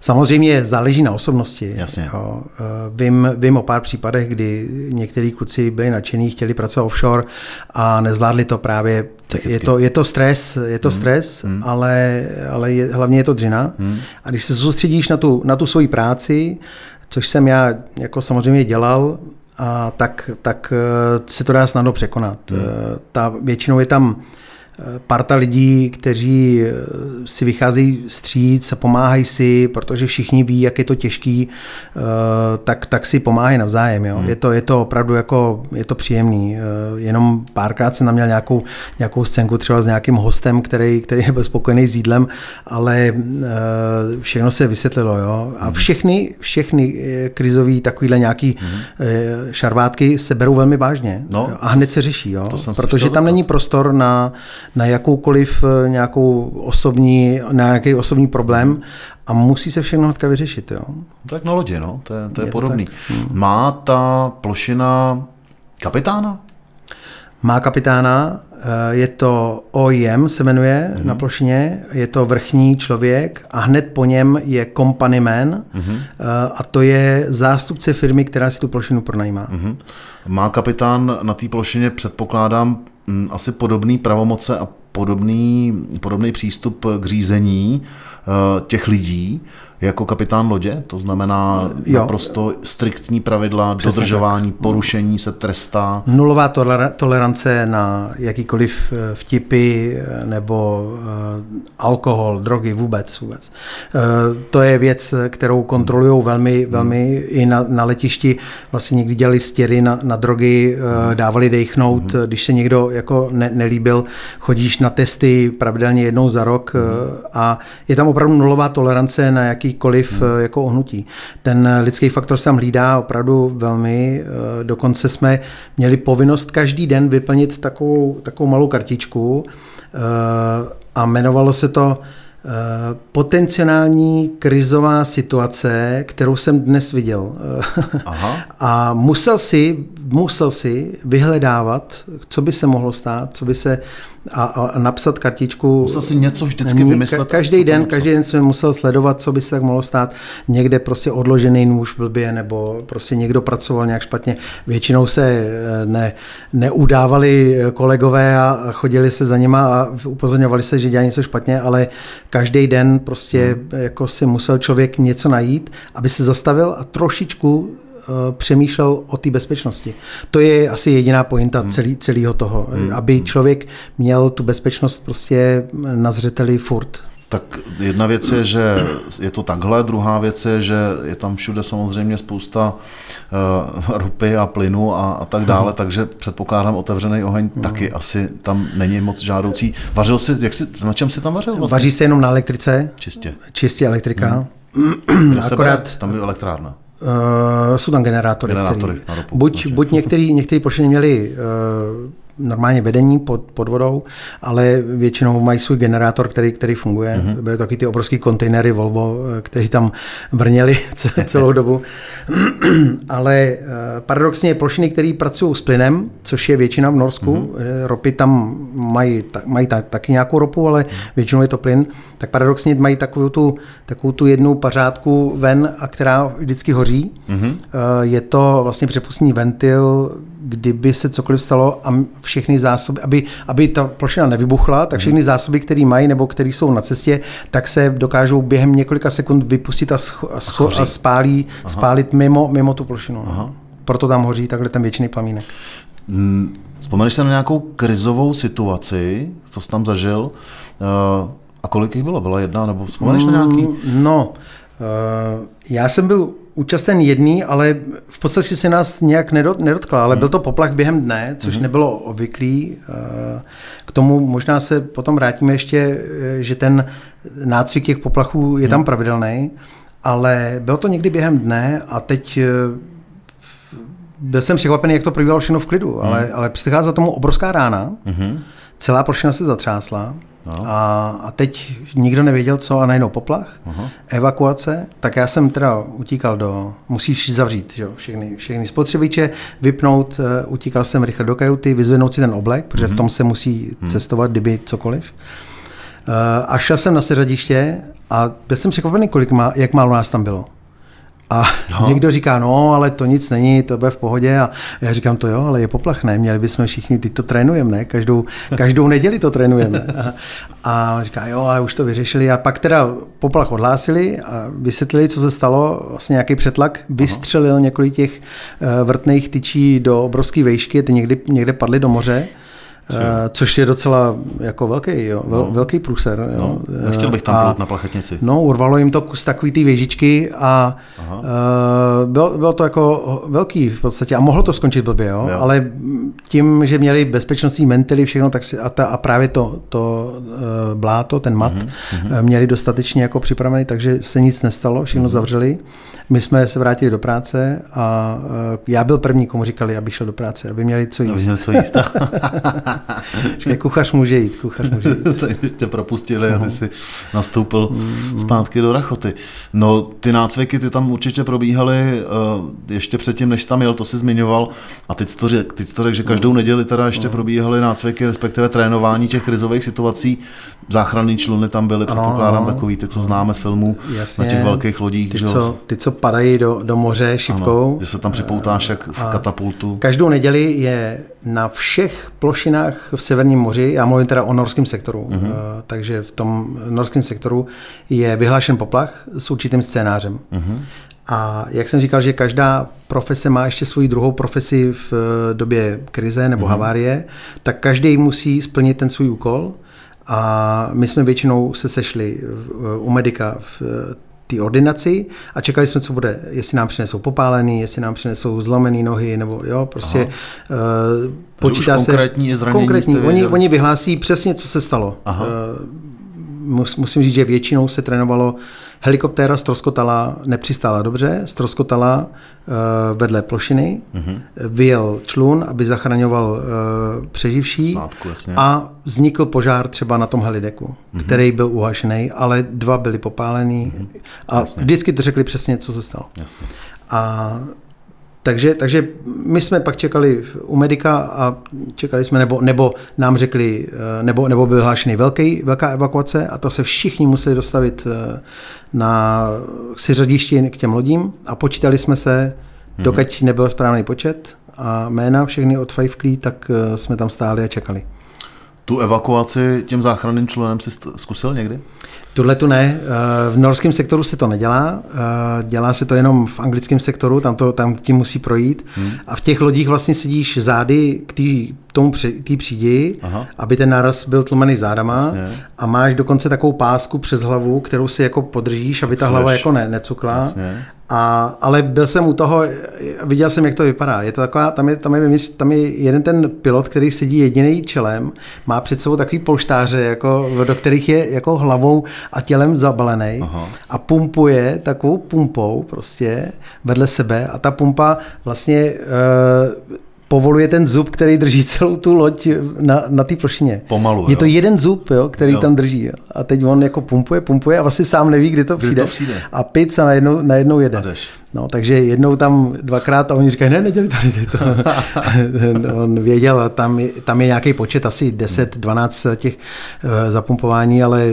Samozřejmě záleží na osobnosti. Jasně. Jo. Eh, vím, vím o pár případech, kdy některý kluci byli nadšení, chtěli pracovat offshore a nezvládli to právě. Je to, je to stres, je to hmm. stres, hmm. ale, ale je, hlavně je to dřina. Hmm. A když se soustředíš na tu, na tu svoji práci, což jsem já jako samozřejmě dělal, a tak, tak eh, se to dá snadno překonat. Hmm. Eh, ta, většinou je tam parta lidí, kteří eh, si vycházejí stříc a pomáhají si, protože všichni ví, jak je to těžký, eh, tak, tak si pomáhají navzájem. Jo. Hmm. Je, to, je to opravdu jako, je to příjemný. Jenom párkrát jsem tam měl nějakou, nějakou scénku třeba s nějakým hostem, který, který byl spokojený s jídlem, ale všechno se vysvětlilo. Jo. A hmm. všechny, všechny krizový takovýhle nějaký hmm. šarvátky se berou velmi vážně no, a hned se řeší. Jo. Protože tam není prostor na na jakoukoliv eh, nějakou osobní, na nějaký osobní problém a musí se všechno hnedka vyřešit. Jo. Tak na lodi, no, to je, to je, je podobný. To hmm. Má ta plošina kapitána? Má kapitána, eh, je to OIM, se jmenuje mm-hmm. na plošině, je to vrchní člověk a hned po něm je company man mm-hmm. a to je zástupce firmy, která si tu plošinu pronajímá. Mm-hmm. Má kapitán na té plošině, předpokládám, asi podobný pravomoce a podobný, podobný přístup k řízení eh, těch lidí jako kapitán lodě, to znamená jo. naprosto striktní pravidla, Přesně dodržování, tak. porušení se trestá. Nulová tolerance na jakýkoliv eh, vtipy eh, nebo alkohol, drogy, vůbec. vůbec. To je věc, kterou kontrolují velmi, hmm. velmi i na, na letišti. Vlastně někdy dělali stěry na, na drogy, hmm. dávali dechnout, hmm. když se někdo jako ne, nelíbil, chodíš na testy pravidelně jednou za rok mm. a je tam opravdu nulová tolerance na jakýkoliv mm. jako ohnutí. Ten lidský faktor se tam hlídá opravdu velmi, eh, dokonce jsme měli povinnost každý den vyplnit takovou, takovou malou kartičku a jmenovalo se to potenciální krizová situace, kterou jsem dnes viděl. Aha. A musel si, musel si vyhledávat, co by se mohlo stát, co by se a, a napsat kartičku. Musel si něco vždycky vymyslet. Každý den, každý den jsem musel sledovat, co by se tak mohlo stát. Někde prostě odložený nůž blbě, nebo prostě někdo pracoval nějak špatně. Většinou se eh, ne, neudávali kolegové a chodili se za nima a upozorňovali se, že dělá něco špatně, ale každý den prostě hmm. jako si musel člověk něco najít, aby se zastavil a trošičku Eh, přemýšlel o té bezpečnosti. To je asi jediná pointa hmm. celý, celého toho, hmm. aby člověk měl tu bezpečnost prostě na zřeteli furt. Tak jedna věc je, že je to takhle, druhá věc je, že je tam všude samozřejmě spousta uh, ropy a plynu a, a tak dále, hmm. takže předpokládám otevřený oheň hmm. taky asi tam není moc žádoucí. Vařil si, jak si, na čem si tam vařil? Vlastně? Vaří se jenom na elektrice. Čistě. Čistě elektrika. Hmm. Akorát... Tam je elektrárna. Uh, jsou tam generátory. generátory který, buď, buď některý, některý plošiny měli uh, normálně vedení pod, pod vodou, ale většinou mají svůj generátor, který, který funguje. Mm-hmm. Byly taky ty obrovské kontejnery Volvo, eh, které tam vrněli celou dobu. ale eh, paradoxně plošiny, které pracují s plynem, což je většina v Norsku, mm-hmm. ropy tam mají, mají taky nějakou ropu, ale většinou je to plyn, tak paradoxně mají takovou tu, takovou tu jednu pařádku ven, a která vždycky hoří. Mm-hmm. Je to vlastně přepustný ventil, kdyby se cokoliv stalo a všechny zásoby, aby, aby ta plošina nevybuchla, tak všechny zásoby, které mají nebo které jsou na cestě, tak se dokážou během několika sekund vypustit a, scho- a, scho- a spálí, spálit mimo, mimo tu plošinu. No. Aha. Proto tam hoří takhle ten věčný plamínek. Hmm, vzpomeneš se na nějakou krizovou situaci, co jsi tam zažil? Uh, a kolik jich bylo? Byla jedna nebo vzpomeneš na nějaký? Mm, no, uh, já jsem byl účasten jedný, ale v podstatě se nás nějak nedotkla, ale hmm. byl to poplach během dne, což hmm. nebylo obvyklý. Eh, k tomu možná se potom vrátíme ještě, eh, že ten nácvik těch poplachů je hmm. tam pravidelný, ale bylo to někdy během dne a teď eh, byl jsem překvapený, jak to probíhalo všechno v klidu, hmm. ale, ale přicházela tomu obrovská rána, hmm. celá plošina se zatřásla, No. A, a teď nikdo nevěděl, co a najednou poplach, Aha. evakuace, tak já jsem teda utíkal do, musíš zavřít že? Všechny, všechny spotřebiče, vypnout, uh, utíkal jsem rychle do kajuty, vyzvednout si ten oblek, protože mm-hmm. v mhm. tom se musí mm-hmm. cestovat, kdyby cokoliv. Uh, a šel jsem na seřadiště a byl jsem překvapený, kolik má, jak málo nás tam bylo. A no. někdo říká, no, ale to nic není, to bude v pohodě. A já říkám, to jo, ale je poplachné, měli bychom všichni, ty to trénujeme, ne? Každou, každou neděli to trénujeme. A, a říká, jo, ale už to vyřešili. A pak teda poplach odhlásili a vysvětlili, co se stalo. Vlastně nějaký přetlak vystřelil Aha. několik těch eh, vrtných tyčí do obrovské vejšky, ty někdy, někde padly do moře. Eh, což je docela jako velký, jo, vel, No. velký průser. Jo. No, nechtěl bych tam A- plout na plachetnici. No, urvalo jim to kus takový ty věžičky a uh, bylo, bylo to jako velký v podstatě a mohlo to skončit blbě, jo? Jo. ale tím, že měli bezpečnostní ventily, všechno, tak si, a, ta, a právě to, to uh, bláto, ten mat, mm-hmm. měli dostatečně jako připravený, takže se nic nestalo, všechno mm-hmm. zavřeli. My jsme se vrátili do práce a uh, já byl první, komu říkali, aby šel do práce, aby měli co No, jíst. měl co jíst. Říkali, kuchař může jít, kuchař může jít. Takže tě propustili a ty si nastoupil zpátky do rachoty. No, ty nácviky, ty tam určitě probíhaly uh, ještě předtím, než jsi tam jel, to si zmiňoval. A teď jsi to řekl, teď jsi to řek, že každou neděli teda ještě probíhaly nácviky, respektive trénování těch krizových situací. Záchranný čluny tam byly, předpokládám, takový, ty, co známe z filmů na těch velkých lodích. Ty, co, ty, co padají do, do moře šipkou. ano, že se tam připoutáš jak v katapultu. Každou neděli je na všech plošinách v Severním moři, já mluvím teda o norském sektoru, Mhm. uh-huh. takže v tom norském sektoru je vyhlášen poplach s určitým scénářem. Mhm. Uh-huh. A jak jsem říkal, že každá profese má ještě svoji druhou profesi v eh, době krize nebo uh-huh. havárie, tak každý musí splnit ten svůj úkol. A my jsme většinou se sešli v- u medika v eh, té ordinaci a čekali jsme, co bude, jestli nám přinesou popálený, jestli nám přinesou zlomený nohy, nebo jo, prostě uh, počítá už se... konkrétní zranění Konkrétní, oni, oni vyhlásí přesně, co se stalo. Aha. Mus, musím říct, že většinou se trénovalo, helikoptéra stroskotala, nepřistála dobře, stroskotala uh, vedle plošiny, Mhm. vyjel člun, aby zachraňoval uh, přeživší Sádku, jasně. a vznikl požár třeba na tom helideku, Mhm. který byl uhašený, ale dva byly popálený a vždycky to řekli přesně, co se stalo. Jasně. A takže, takže my jsme pak čekali u medika a čekali jsme, nebo, nebo nám řekli, eh, nebo, nebo byl hlášený velký, velká evakuace a to se všichni museli dostavit eh, na siřadišti k těm lodím a počítali jsme se, dokud nebyl správný počet a jména všechny odfajfklí, tak eh, jsme tam stáli a čekali. Tu evakuaci těm záchranným členem si zkusil někdy? Tuhle tu ne. Eh, V norském sektoru se to nedělá. Eh, Dělá se to jenom v anglickém sektoru, tam, to, tam tím musí projít. Hmm. A v těch lodích vlastně sedíš zády k tý, tomu té přídi, Aha. aby ten náraz byl tlumený zádama. Jasně. A máš dokonce takovou pásku přes hlavu, kterou si jako podržíš, aby ta Cucleš. hlava jako ne, necukla. Jasně. A, ale byl jsem u toho, viděl jsem, jak to vypadá. Je to taková, tam je, tam je, tam je jeden ten pilot, který sedí jediný čelem, má před sebou takový polštáře, jako, do kterých je jako hlavou a tělem zabalený Aha. a pumpuje takovou pumpou prostě vedle sebe a ta pumpa vlastně e, povoluje ten zub, který drží celou tu loď na, na té plošině. Pomalu, Je jo. to jeden zub, jo, který Jo. tam drží. Jo. A teď on jako pumpuje, pumpuje a vlastně sám neví, kdy to Kdy přijde. to přijde. A pic a najednou, najednou jede. A jdeš. No, takže jednou tam dvakrát a oni říkají, ne, neděli to, neděli to. On věděl, tam je, tam je nějaký počet, asi 10, 12 těch uh, zapumpování, ale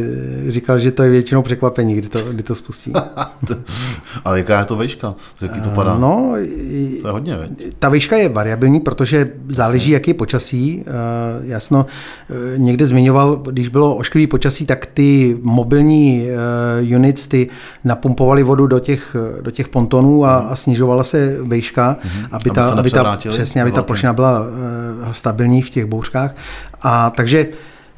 říkal, že to je většinou překvapení, kdy to, kdy to spustí. Ale jaká je to vejška? Z jaký to padá? No, i- To je hodně, veď? ta výška je variabilní, protože záleží, jaký je počasí. Eh, Jasno, eh, někde zmiňoval, když bylo ošklivý počasí, tak ty mobilní eh, units ty napumpovaly vodu do těch, do těch pontonů a, a snižovala se aby, Mhm. Aby ta, aby ta, přesně, aby ta plošina byla stabilní v těch bouřkách. A takže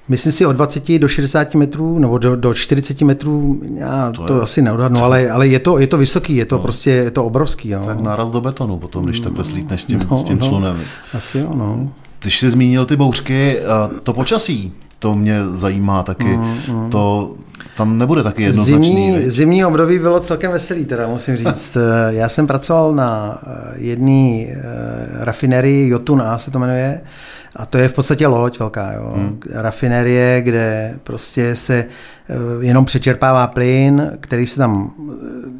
Myslím si od 20 do 60 metrů nebo do, do 40 metrů, já to, to asi neodhadnu, ale, ale je, to, je to vysoký, je to no. prostě je to obrovský. Jo. Tak náraz do betonu potom, když takhle slítneš s tím, No, s tím no. člunem. Asi jo, no. Ty jsi zmínil ty bouřky, to počasí, to mě zajímá taky. To tam nebude taky jednoznačný. Zimní, viď? zimní období bylo celkem veselý, teda musím říct. Eh, Já jsem pracoval na jedné rafinerii, Jotun A se to jmenuje, a to je v podstatě loď velká, jo. Hmm. Rafinerie, kde prostě se eh, jenom přečerpává plyn, který se tam eh,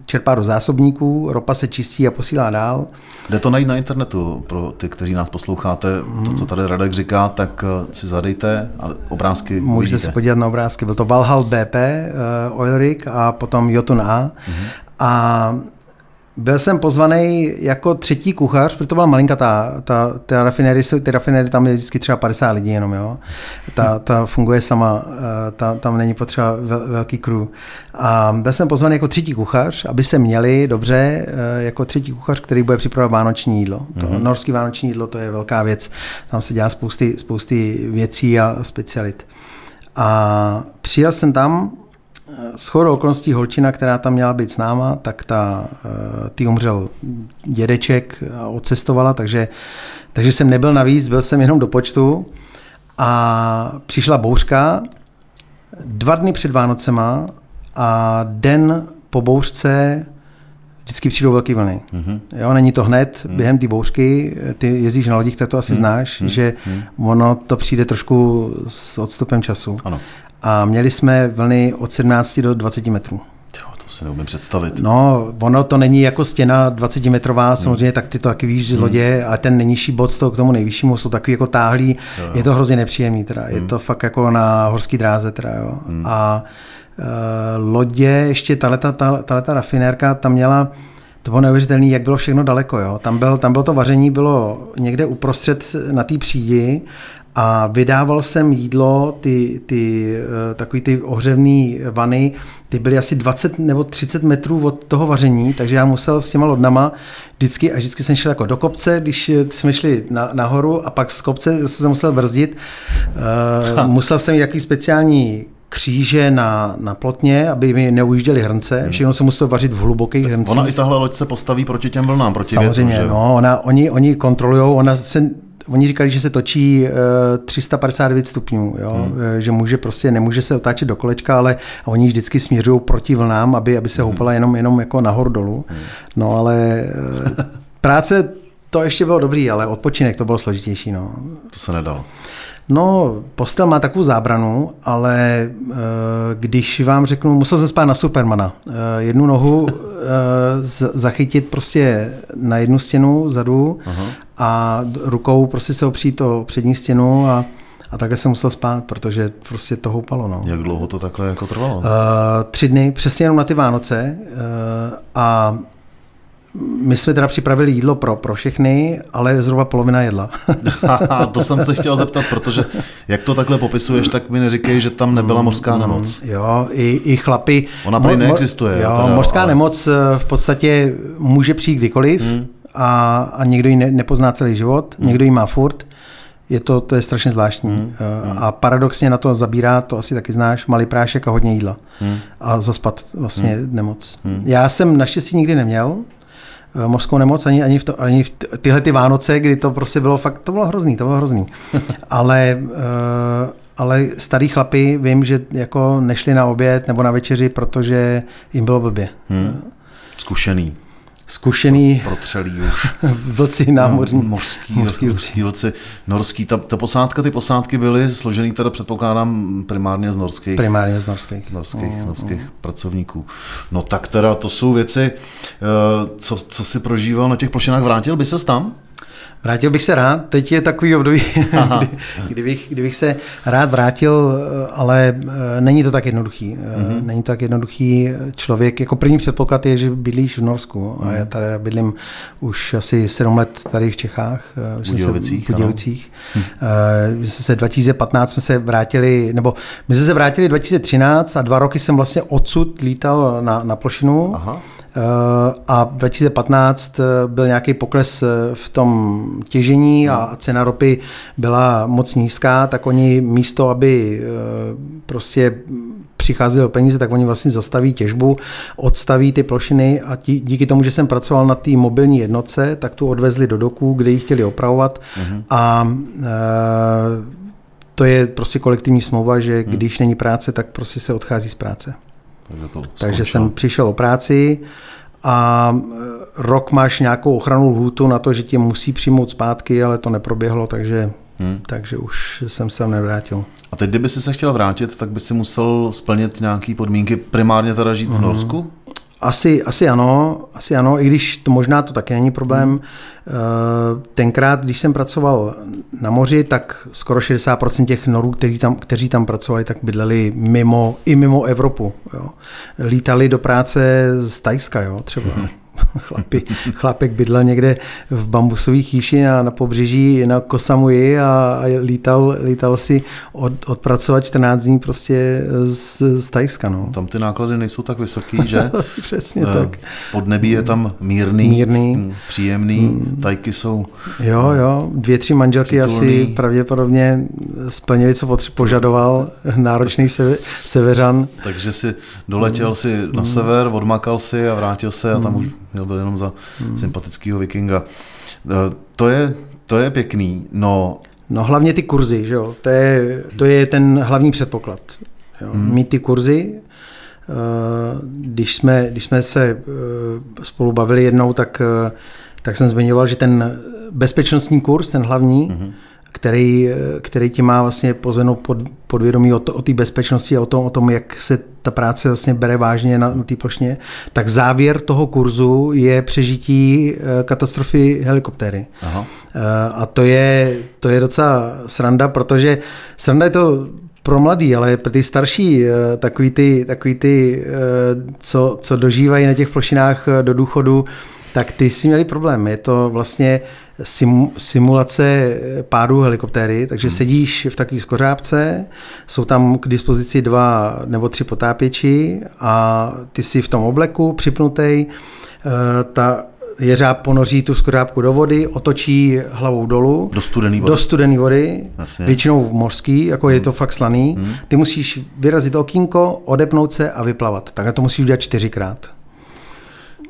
čerpá do zásobníků, ropa se čistí a posílá dál. Jde to najít na internetu pro ty, kteří nás posloucháte. To, co tady Radek říká, tak eh, si zadejte a obrázky Můžete uvidíte. se podívat na obrázky. Byl to Valhall BP, uh, Oil Rig a potom Jotun A. Mhm. A byl jsem pozvaný jako třetí kuchař, protože to byla malinká ta, ta, ta rafinéry, ty rafinéry, tam je vždycky třeba 50 lidí jenom, jo. Ta, ta funguje sama, eh, ta, tam není potřeba vel, velký crew. A byl jsem pozvaný jako třetí kuchař, aby se měli dobře eh, jako třetí kuchař, který bude připravovat vánoční jídlo. To mm-hmm. norský vánoční jídlo, to je velká věc. Tam se dělá spousty, spousty věcí a specialit. A přijel jsem tam, s okolností holčina, která tam měla být s náma, tak ta, eh, ty umřel dědeček a odcestovala, takže, takže jsem nebyl navíc, byl jsem jenom do počtu a přišla bouřka dva dny před Vánocema a den po bouřce vždycky přijdou velké vlny. Mm-hmm. Jo, není to hned mm. během té bouřky, ty jezdíš na lodích, tak to asi mm. znáš, mm. že mm. ono to přijde trošku s odstupem času. Ano. A měli jsme vlny od 17 do 20 metrů. Jo, to si neumím představit. No, ono to není jako stěna 20 metrová, hmm. samozřejmě tak ty to taky víš z hmm. lodě a ten nejnižší bod z toho k tomu nejvyššímu jsou takový jako táhlý. Jo, jo. Je to hrozně nepříjemný teda. Hmm. Je to fakt jako na horský dráze teda, jo. Hmm. A uh, lodě, ještě tato, tato rafinérka, tam měla to bylo neuvěřitelné, jak bylo všechno daleko. Jo. Tam, byl, tam bylo to vaření, bylo někde uprostřed na té přídi a vydával jsem jídlo, ty, ty eh, takový ty ohřevné vany, ty byly asi 20 nebo 30 metrů od toho vaření, takže já musel s těma lodnama vždycky, a vždycky jsem šel jako do kopce, když jsme šli na, nahoru a pak z kopce jsem musel brzdit. Uh, musel jsem mít jaký speciální kříže na, na plotně, aby mi neujížděly hrnce. Hmm. Všechno se muselo vařit v hlubokých hrncích. Ona i tahle loď se postaví proti těm vlnám, proti Samozřejmě, větru, že? no, ona, oni, oni kontrolují, ona se oni říkali, že se točí uh, eh, 359 stupňů, jo? Hmm. Eh, že může prostě, nemůže se otáčet do kolečka, ale oni vždycky směřují proti vlnám, aby, aby se hmm. houpala jenom, jenom jako nahoru dolů. Hmm. No ale uh, práce to ještě bylo dobrý, ale odpočinek to bylo složitější. No. To se nedalo. No, postel má takovou zábranu, ale uh, když vám řeknu, musel jsem spát na Supermana. Uh, jednu nohu uh, zachytit prostě na jednu stěnu zadu Aha. A rukou prostě se opřít o přední stěnu a, a takhle jsem musel spát, protože prostě to houpalo. No. Jak dlouho to takhle jako trvalo? Uh, tři dny, přesně jenom na ty Vánoce. Uh, a my jsme teda připravili jídlo pro, pro všechny, ale zhruba polovina jedla. to jsem se chtěl zeptat, protože jak to takhle popisuješ, tak mi neříkej, že tam nebyla mořská mm, nemoc. Jo, i, i chlapy. Ona prý neexistuje. Jo, teda, mořská ale... nemoc eh, v podstatě může přijít kdykoliv hmm. A, a někdo ji ne, nepozná celý život, hmm. někdo ji má furt. Je to, to je strašně zvláštní. Hmm. hmm. A paradoxně na to zabírá, to asi taky znáš, malý prášek a hodně jídla. Hmm. A zaspat vlastně hmm. nemoc. Hmm. Já jsem naštěstí nikdy neměl, Eh, mořskou nemoc, ani, ani, v to, ani v tyhle ty Vánoce, kdy to prostě bylo fakt, to bylo hrozný, to bylo hrozný. ale, uh, ale starý chlapi, vím, že jako nešli na oběd nebo na večeři, protože jim bylo blbě. Hmm. Zkušený zkušený protřelý už. vlci námořní. No, mořský, mořský, mořský vlci. Norský. Ta, ta, posádka, ty posádky byly složený teda předpokládám primárně z norských. Primárně z norských. Norských, mm, norských mm. pracovníků. No tak teda to jsou věci, eh, co, co si prožíval na těch plošinách. Vrátil by se tam? Vrátil bych se rád, teď je takový období, kdy, kdybych, kdybych se rád vrátil, ale eh, není to tak jednoduchý. Mm-hmm. Není to tak jednoduchý. Člověk, jako první předpoklad je, že bydlíš v Norsku. Mm-hmm. A já tady bydlím už asi sedm let tady v Čechách. Eh, v Budějovicích. V Budějovicích. Hm. My jsme se 2015 jsme se vrátili, nebo my jsme se vrátili 2013 a dva roky jsem vlastně odsud lítal na, na plošinu. Aha. Eh, a 2015 eh, byl nějaký pokles eh, v tom těžení a cena ropy byla moc nízká, tak oni místo, aby prostě přicházeli o peníze, tak oni vlastně zastaví těžbu, odstaví ty plošiny a tí, díky tomu, že jsem pracoval na té mobilní jednotce, tak tu odvezli do doku, kde ji chtěli opravovat uh-huh. a e, to je prostě kolektivní smlouva, že uh-huh. když není práce, tak prostě se odchází z práce. Takže, to Takže jsem přišel o práci a e, rok máš nějakou ochranu lhůtu na to, že tě musí přijmout zpátky, ale to neproběhlo, takže, hmm. takže už jsem se nevrátil. A teď, kdyby si se chtěl vrátit, tak by si musel splnit nějaké podmínky, primárně teda žít v mhm. Norsku? Asi, asi ano, asi ano, i když to možná to taky není problém. Hmm. Tenkrát, když jsem pracoval na moři, tak skoro 60% těch norů, kteří tam, kteří tam pracovali, tak bydleli mimo, i mimo Evropu. Jo. Lítali do práce z Tajska, jo, třeba. Chlapi, chlapek bydlel někde v bambusové chýši na, na pobřeží na Kosamui a, a lítal, lítal si od, odpracovat 14 dní prostě z, z Tajska. No. Tam ty náklady nejsou tak vysoký, že? Přesně uh, tak. Podnebí je tam mírný, mírný. Příjemný, hmm. tajky jsou... Jo, jo, dvě, tři manželky titulný. asi pravděpodobně splnili, co potře- požadoval náročný se, severan. Takže si doletěl si na sever, odmakal si a vrátil se a tam už měl byl jenom za sympatického vikinga. Eh, to je, to je pěkný, no... No hlavně ty kurzy, že jo? To, je, to je ten hlavní předpoklad. Jo? Hmm. Mít ty kurzy, eh, když jsme, když jsme se eh, spolu bavili jednou, tak, tak jsem zmiňoval, že ten bezpečnostní kurz, ten hlavní, hmm který, který ti má vlastně pozvenou pod, podvědomí o, o té bezpečnosti a o tom, o tom, jak se ta práce vlastně bere vážně na, na té plošně, tak závěr toho kurzu je přežití eh, katastrofy helikoptéry. Aha. Eh, a to je, to je docela sranda, protože sranda je to pro mladý, ale pro ty starší, eh, takový ty, takový ty co, co dožívají na těch plošinách do důchodu, tak ty si měli problém. Je to vlastně sim, simulace pádu helikoptéry, takže hmm. sedíš v takové skořápce, jsou tam k dispozici dva nebo tři potápěči a ty si v tom obleku připnutý, eh, ta jeřáb ponoří tu skořápku do vody, otočí hlavou dolů. Do studené vody. Do studené vody, Jasně. většinou v mořský, jako hmm. je to fakt slaný. Hmm. Ty musíš vyrazit okýnko, odepnout se a vyplavat. Takhle to musíš udělat čtyřikrát.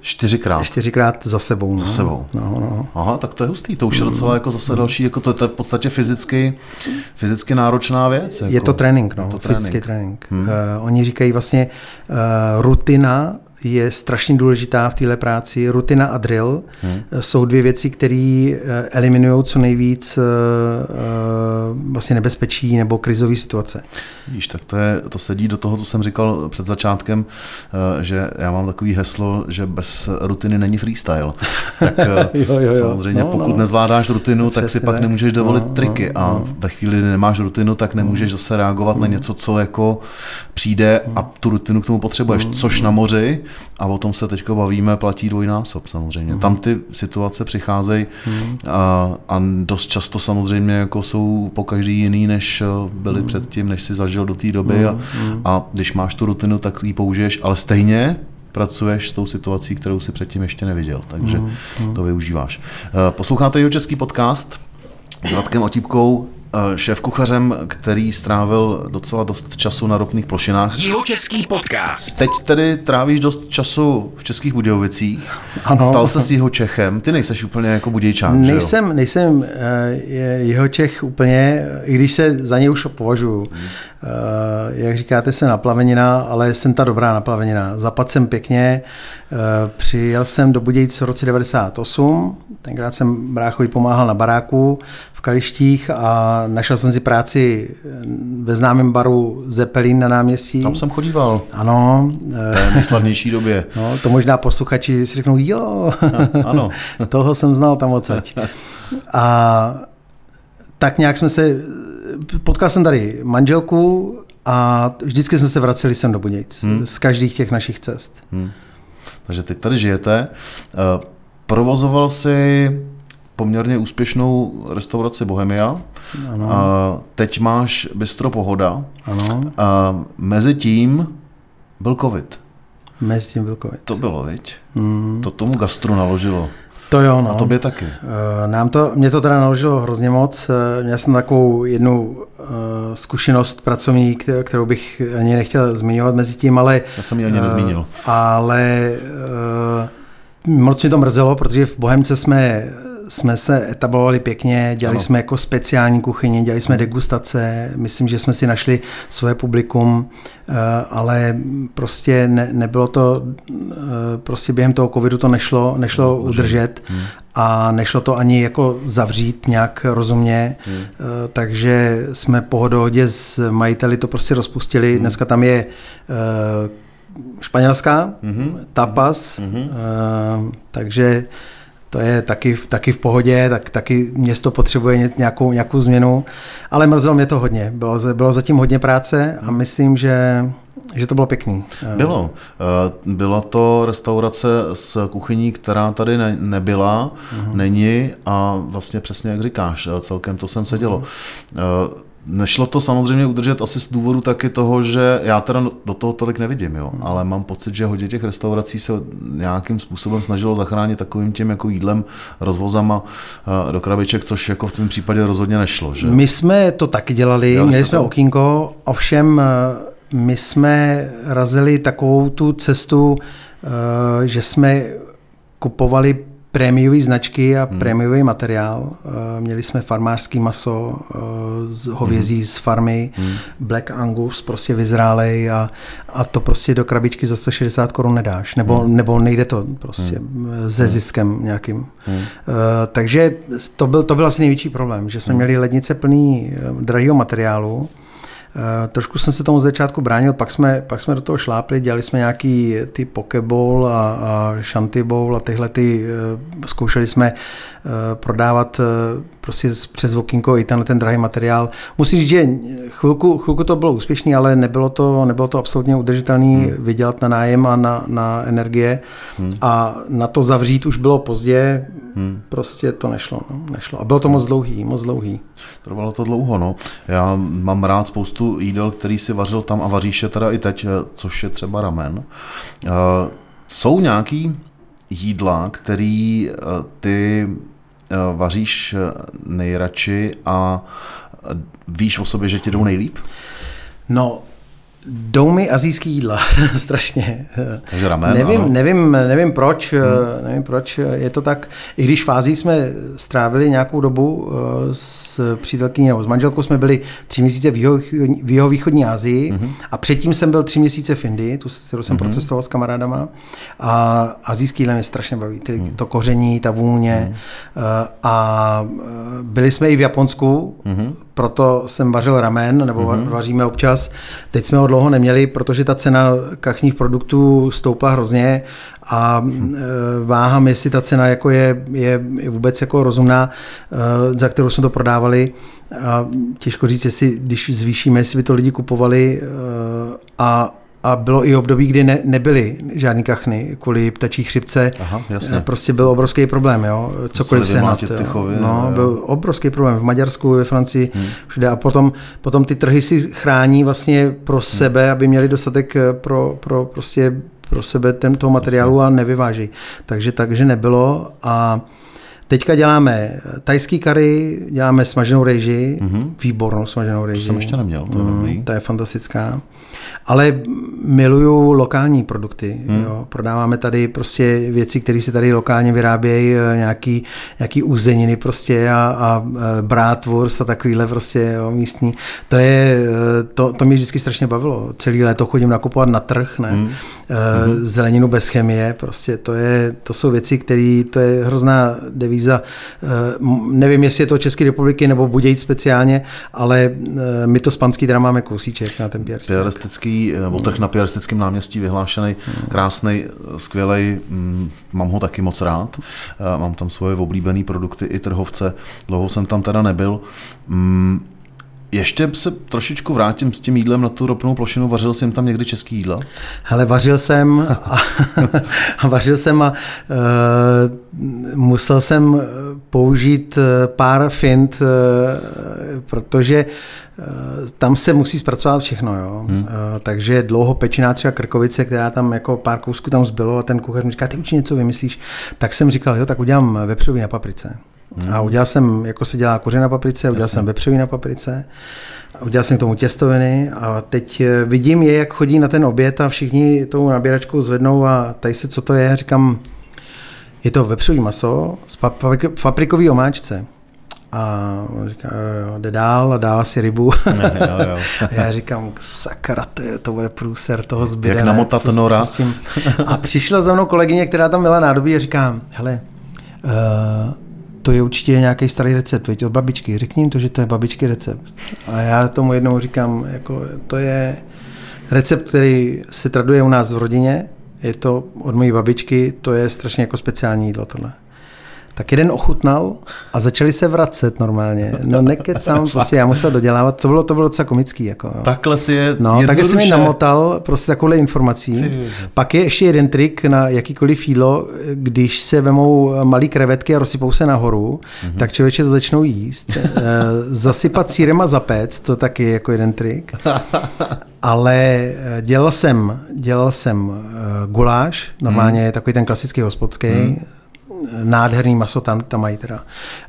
Čtyřikrát. Čtyřikrát za sebou. No. Za sebou. No, no. Aha, tak to je hustý, to už je docela jako zase další, jako to, to je v podstatě fyzicky, fyzicky náročná věc. Jako. Je to trénink, no, je to trénink. fyzický trénink. Hmm. Uh, oni říkají vlastně uh, rutina je strašně důležitá v téhle práci. Rutina a drill hmm. jsou dvě věci, které eh, eliminují co nejvíc vlastně nebezpečí nebo krizové situace. Víš, tak to, je, to sedí do toho, co jsem říkal před začátkem, že já mám takový heslo, že bez rutiny není freestyle. Tak jo, jo, jo. samozřejmě, no, pokud no. nezvládáš rutinu, tak si pak tak. nemůžeš dovolit no, triky no, a no. ve chvíli, kdy nemáš rutinu, tak nemůžeš zase reagovat mm. na něco, co jako přijde a tu rutinu k tomu potřebuješ, mm. což na moři a o tom se teď bavíme, platí dvojnásob samozřejmě. Mm. Tam ty situace přicházejí mm. a, a dost často samozřejmě jako jsou po každý jiný, než eh, byly mm. předtím, než si zažil do té doby mm. a, a když máš tu rutinu, tak ji použiješ, ale stejně pracuješ s tou situací, kterou si předtím ještě neviděl, takže mm. to využíváš. Eh, posloucháte jeho český podcast s Radkem Otípkou, šéf kuchařem, který strávil docela dost času na ropných plošinách. Jeho český podcast. Teď tedy trávíš dost času v Českých Budějovicích. Ano. Stal se s jeho Čechem. Ty nejseš úplně jako budějčák, Nejsem, že jo? nejsem eh, jeho Čech úplně, i když se za něj už považuji. Hmm. Jak říkáte, jsem naplavenina, ale jsem ta dobrá naplavenina. Zapad jsem pěkně. Přijel jsem do Budějc v roce 98. Tenkrát jsem bráchovi pomáhal na baráku Kalištích a našel jsem si práci ve známém baru Zeppelin na náměstí. Tam jsem chodíval. Ano. V nejslavnější době. No, to možná posluchači si řeknou, jo, ano. toho jsem znal tam odsaď. A tak nějak jsme se, potkal jsem tady manželku a vždycky jsme se vraceli sem do Budějc. Hmm. Z každých těch našich cest. Hmm. Takže teď tady žijete. Eh, provozoval si poměrně úspěšnou restauraci Bohemia. Ano. A teď máš Bistro Pohoda. Ano. A mezi tím byl covid. Mezi tím byl covid. To bylo, viď? Mm. To tomu gastru naložilo. To jo, no. A tobě taky. Eh, nám to, mě to teda naložilo hrozně moc. Eh, měl jsem takovou jednu uh, zkušenost pracovní, kterou bych ani nechtěl zmiňovat mezi tím, ale... Já jsem ji ani nezmínil. Ale moc mě to mrzelo, protože v Bohemce jsme jsme se etablovali pěkně, dělali ano. jsme jako speciální kuchyni, dělali jsme degustace, myslím, že jsme si našli svoje publikum, eh, ale prostě ne, nebylo to, eh, prostě během toho covidu to nešlo, nešlo no, udržet hmm. a nešlo to ani jako zavřít nějak rozumně, hmm. Eh, takže jsme po dohodě s majiteli to prostě rozpustili. Hmm. Dneska tam je španělská, mm-hmm. tapas, mm-hmm. Uh, takže to je taky, taky v pohodě, tak taky město potřebuje nějakou, nějakou změnu, ale mrzelo mě to hodně. Bylo, bylo zatím hodně práce a myslím, že že to bylo pěkný. Bylo. Eh, byla to restaurace s kuchyní, která tady ne, nebyla, uh-huh. není a vlastně přesně jak říkáš, celkem to sem sedělo. Uh-huh. Nešlo to samozřejmě udržet asi z důvodu taky toho, že já teda do toho tolik nevidím, jo, hmm. ale mám pocit, že hodně těch restaurací se nějakým způsobem snažilo zachránit takovým tím jako jídlem, rozvozama do krabiček, což jako v tom případě rozhodně nešlo. Že? My jsme to taky dělali, dělali měli jsme to? okýnko, ovšem my jsme razili takovou tu cestu, že jsme kupovali prémiové značky a hmm. prémiový materiál. Eh, měli jsme farmářský maso eh, z hovězí hmm. z farmy, hmm. Black Angus, prostě vyzrálej a, a to prostě do krabičky za 160 korun nedáš, nebo, hmm. nebo nejde to prostě hmm. se hmm. ziskem nějakým. Hmm. Takže to byl, to byl asi největší problém, že jsme hmm. měli lednice plný drahého materiálu, Eh, trošku jsem se tomu z začátku bránil, pak jsme, pak jsme do toho šlápli, dělali jsme nějaký ty pokeball a, a shanty bowl a tyhle ty, eh, zkoušeli jsme eh, prodávat prostě přes okýnko i tenhle ten drahý materiál. Musím říct, že chvilku, chvilku to bylo úspěšný, ale nebylo to, nebylo to absolutně udržitelné hmm. vydělat na nájem a na, na energie hmm. a na to zavřít už bylo pozdě, hmm. prostě to nešlo, no, nešlo. A bylo to moc dlouhý, moc dlouhý. Trvalo to dlouho, no. Já mám rád spoustu jídel, který si vařil tam a vaříš je teda i teď, což je třeba ramen. Uh, jsou nějaký jídla, který uh, ty Eh, vaříš eh, nejradši a víš o sobě, že ti jdou nejlíp? No, Jdou mi azijský jídla, strašně. Takže ramen, nevím, ano. nevím, nevím proč, hmm. nevím proč je to tak. I když v Ázii jsme strávili nějakou dobu eh, s přítelkyní nebo s manželkou, jsme byli tři měsíce v, jeho, v jeho východní Asii hmm. a předtím jsem byl tři měsíce v Indii, tu, kterou jsem hmm. procestoval s kamarádama a azijský jídla mě strašně baví. Ty, hmm. To koření, ta vůně hmm. a byli jsme i v Japonsku, hmm proto jsem vařil ramen, nebo mm-hmm. vaříme občas. Teď jsme ho dlouho neměli, protože ta cena kachních produktů stoupla hrozně a mm. váhám, jestli ta cena jako je, je vůbec jako rozumná, e, za kterou jsme to prodávali. A těžko říct, jestli když zvýšíme, jestli by to lidi kupovali e, a a bylo i období, kdy ne, nebyly žádný kachny kvůli ptačí chřipce. Aha, jasně. Prostě byl obrovský problém, jo. Cokoliv se nad, tychově, no, jo. byl obrovský problém v Maďarsku, ve Francii, hmm. všude. A potom, potom ty trhy si chrání vlastně pro hmm. sebe, aby měli dostatek eh, pro, pro prostě pro sebe ten toho materiálu a nevyváží. Takže takže nebylo a Teďka děláme tajský kary, děláme smaženou rejži, mm-hmm. výbornou smaženou rejži. To jsem ještě neměl, to je mm, To je fantastická. Ale miluju lokální produkty. Mm. Jo. Prodáváme tady prostě věci, které se tady lokálně vyrábějí, eh, nějaký, nějaký uzeniny prostě a, a eh, bratwurst a takovýhle prostě jo, místní. To je, eh, to, to mě vždycky strašně bavilo. Celý léto chodím nakupovat na trh, ne? Mm. Zeleninu bez chemie, prostě to je, to jsou věci, které, to je hrozná devíza víza. Eh, nevím, jestli je to České republiky nebo Budějc speciálně, ale eh, my to z Panský teda máme kousíček na ten Piaristický, eh, nebo trh na Piaristickém náměstí vyhlášený, krásný, skvělý, mm, mám ho taky moc rád. Mám tam svoje oblíbené produkty i trhovce, dlouho jsem tam teda nebyl. Ještě se trošičku vrátím s tím jídlem na tu ropnou plošinu. Vařil jsem tam někdy český jídlo? Hele, vařil jsem a, a vařil jsem a uh, musel jsem použít eh, pár fint, uh, protože uh, tam se musí zpracovat všechno. Jo? Hmm. Uh, takže dlouho pečená třeba krkovice, která tam jako pár kousků tam zbylo a ten kuchař mi říká, ty určitě něco vymyslíš. Tak jsem říkal, jo, tak udělám vepřový na paprice. Hmm. A udělal jsem, jako se dělá koře na paprice, udělal Jasně. jsem vepřový na paprice, a udělal jsem k tomu těstoviny a teď eh, vidím je, jak chodí na ten oběd a všichni tou nabíračkou zvednou a tady se, co to je, říkám, je to vepřový maso z paprikový omáčce. A on říká, jde dál a dává si rybu. Ne, jo, jo. a já říkám, sakra, to, je, to bude průser toho zbyde. Jak namotat co, nora. Co a přišla za mnou kolegyně, která tam měla nádobí a říká, hele, uh, to je určitě nějaký starý recept, veď od babičky. Řekni jim to, že to je babičky recept. A já tomu jednou říkám, jako, to je recept, který se traduje u nás v rodině, je to od mojí babičky, to je strašně jako speciální jídlo tohle. Tak jeden ochutnal a začali se vracet normálně. No nekecám, prostě já musel dodělávat, to bylo, to bylo docela komický. Jako, jo. Takhle si je No, tak jsem mi namotal prostě takovouhle informací. Pak je ještě jeden trik na jakýkoliv jídlo, když se vemou malý krevetky a rozsypou se nahoru, Mhm. tak člověče to začnou jíst. Eh, Zasypat sírem a zapéct, to taky je jako jeden trik. Ale eh, dělal jsem, dělal jsem eh, guláš, normálně Mhm. takový ten klasický hospodský, nádherný maso tam, tam mají teda.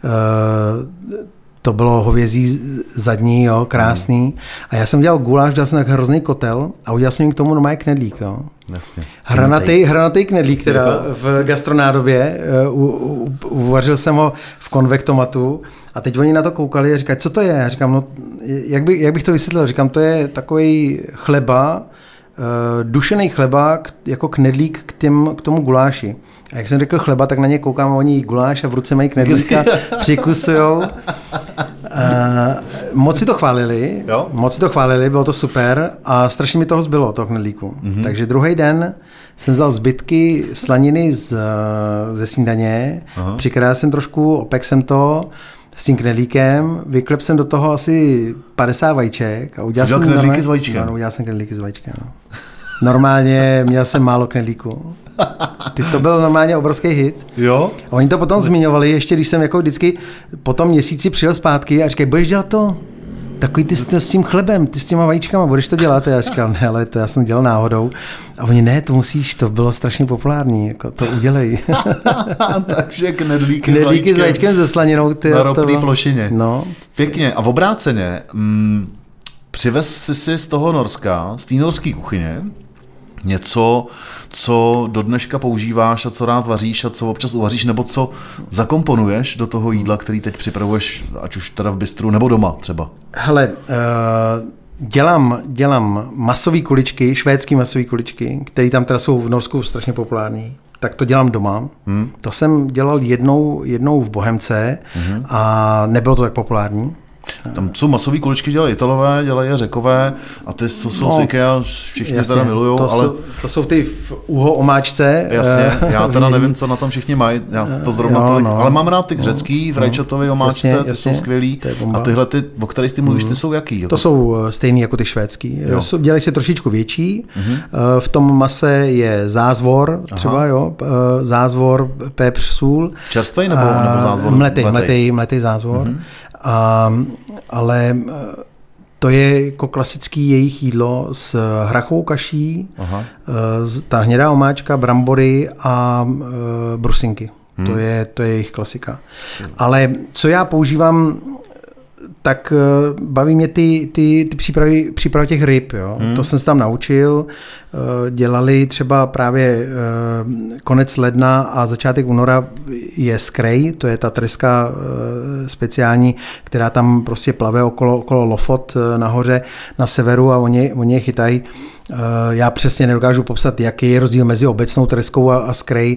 Eh, to bylo hovězí zadní, jo, krásný. A já jsem dělal guláš, dal jsem tak hrozný kotel a udělal jsem jim k tomu normálně knedlík. Jo. Jasně. Hranatý, hranatý knedlík teda v gastronádobě, eh, u, u, uvařil jsem ho v konvektomatu a teď oni na to koukali a říkají, co to je? Já říkám, no, jak, by, jak bych to vysvětlil? Říkám, to je takový chleba, dušený chleba, k- jako knedlík k, těm, k tomu guláši. A jak jsem řekl chleba, tak na ně koukám oni jí guláš a v ruce mají knedlíka, přikusujou. Uh, moc si to chválili, Jo? moc si to chválili, bylo to super a strašně mi toho zbylo, toho knedlíku. Mm-hmm. Takže druhý den jsem vzal zbytky slaniny z, eh, ze snídaně, přikrál jsem trošku, opek jsem to s tím knedlíkem, vyklep jsem do toho asi 50 vajíček a udělal Jsi jsem knedlíky normálně- s vajíčkem? Ano, udělal jsem knedlíky s vajíčkem. No. Normálně měl jsem málo knedlíku. Ty, to byl normálně obrovský hit. Jo? A oni to potom zmiňovali, ještě když jsem jako vždycky po tom měsíci přijel zpátky a říkají, budeš dělat to? Takový ty s, s tím chlebem, ty s těma vajíčkama, budeš to dělat? A já říkal, ne, ale to já jsem dělal náhodou. A oni, ne, to musíš, to bylo strašně populární, jako to udělej. Takže knedlíky, Knedlíky s vajíčkem ze slaninou. Ty, na to ropný bylo- plošině. No, Pěkně. A v obráceně, mm, přivez si si z toho Norska, z té norské kuchyně, něco, co do dneška používáš a co rád vaříš a co občas uvaříš, nebo co zakomponuješ do toho jídla, který teď připravuješ, ať už teda v bistru nebo doma třeba. hele, uh, dělám, dělám masové kuličky, švédský masové kuličky, které tam teda jsou v Norsku strašně populární. Tak to dělám doma. Hmm. To jsem dělal jednou, jednou v Bohemce hmm. a nebylo to tak populární. Tam jsou masové kuličky, dělají Italové, dělají Řekové a ty, co jsou No, z IKEA, všichni Jasně, teda milujou, to ale Jsou, to jsou ty v uho omáčce. Jasně, eh, já teda nevím, co na tom všichni mají, já to zrovna jo, tolik, no. ale mám rád ty řecký v rajčatově omáčce, Jasně, ty jasně, jsou skvělý. A tyhle, ty, o kterých ty mluvíš, ty jsou jaký? Jako? To jsou eh, stejný jako ty švédský. Jo. Jo. Dělají se trošičku větší. Mhm. Uh-huh. V tom mase je zázvor, třeba jo, eh, zázvor, pepř, sůl. Čerstvej nebo, nebo zázvor? Mletej, mletej, mletej zázvor. Mhm. A, ale eh, to je jako klasický jejich jídlo s hrachovou kaší, Aha. eh, ta hnědá omáčka, brambory a uh, brusinky. Hmm. To, je, to je jejich klasika. Ale co já používám, tak eh, baví mě ty, ty, ty přípravy, přípravy těch ryb. Jo? Hmm. To jsem se tam naučil. Eh, Dělali třeba právě eh, konec ledna a začátek února je skrej, to je ta treska eh, speciální, která tam prostě plave okolo, okolo Lofot nahoře na severu a oni, oni je chytají. Já přesně nedokážu popsat, jaký je rozdíl mezi obecnou treskou a, a skrej,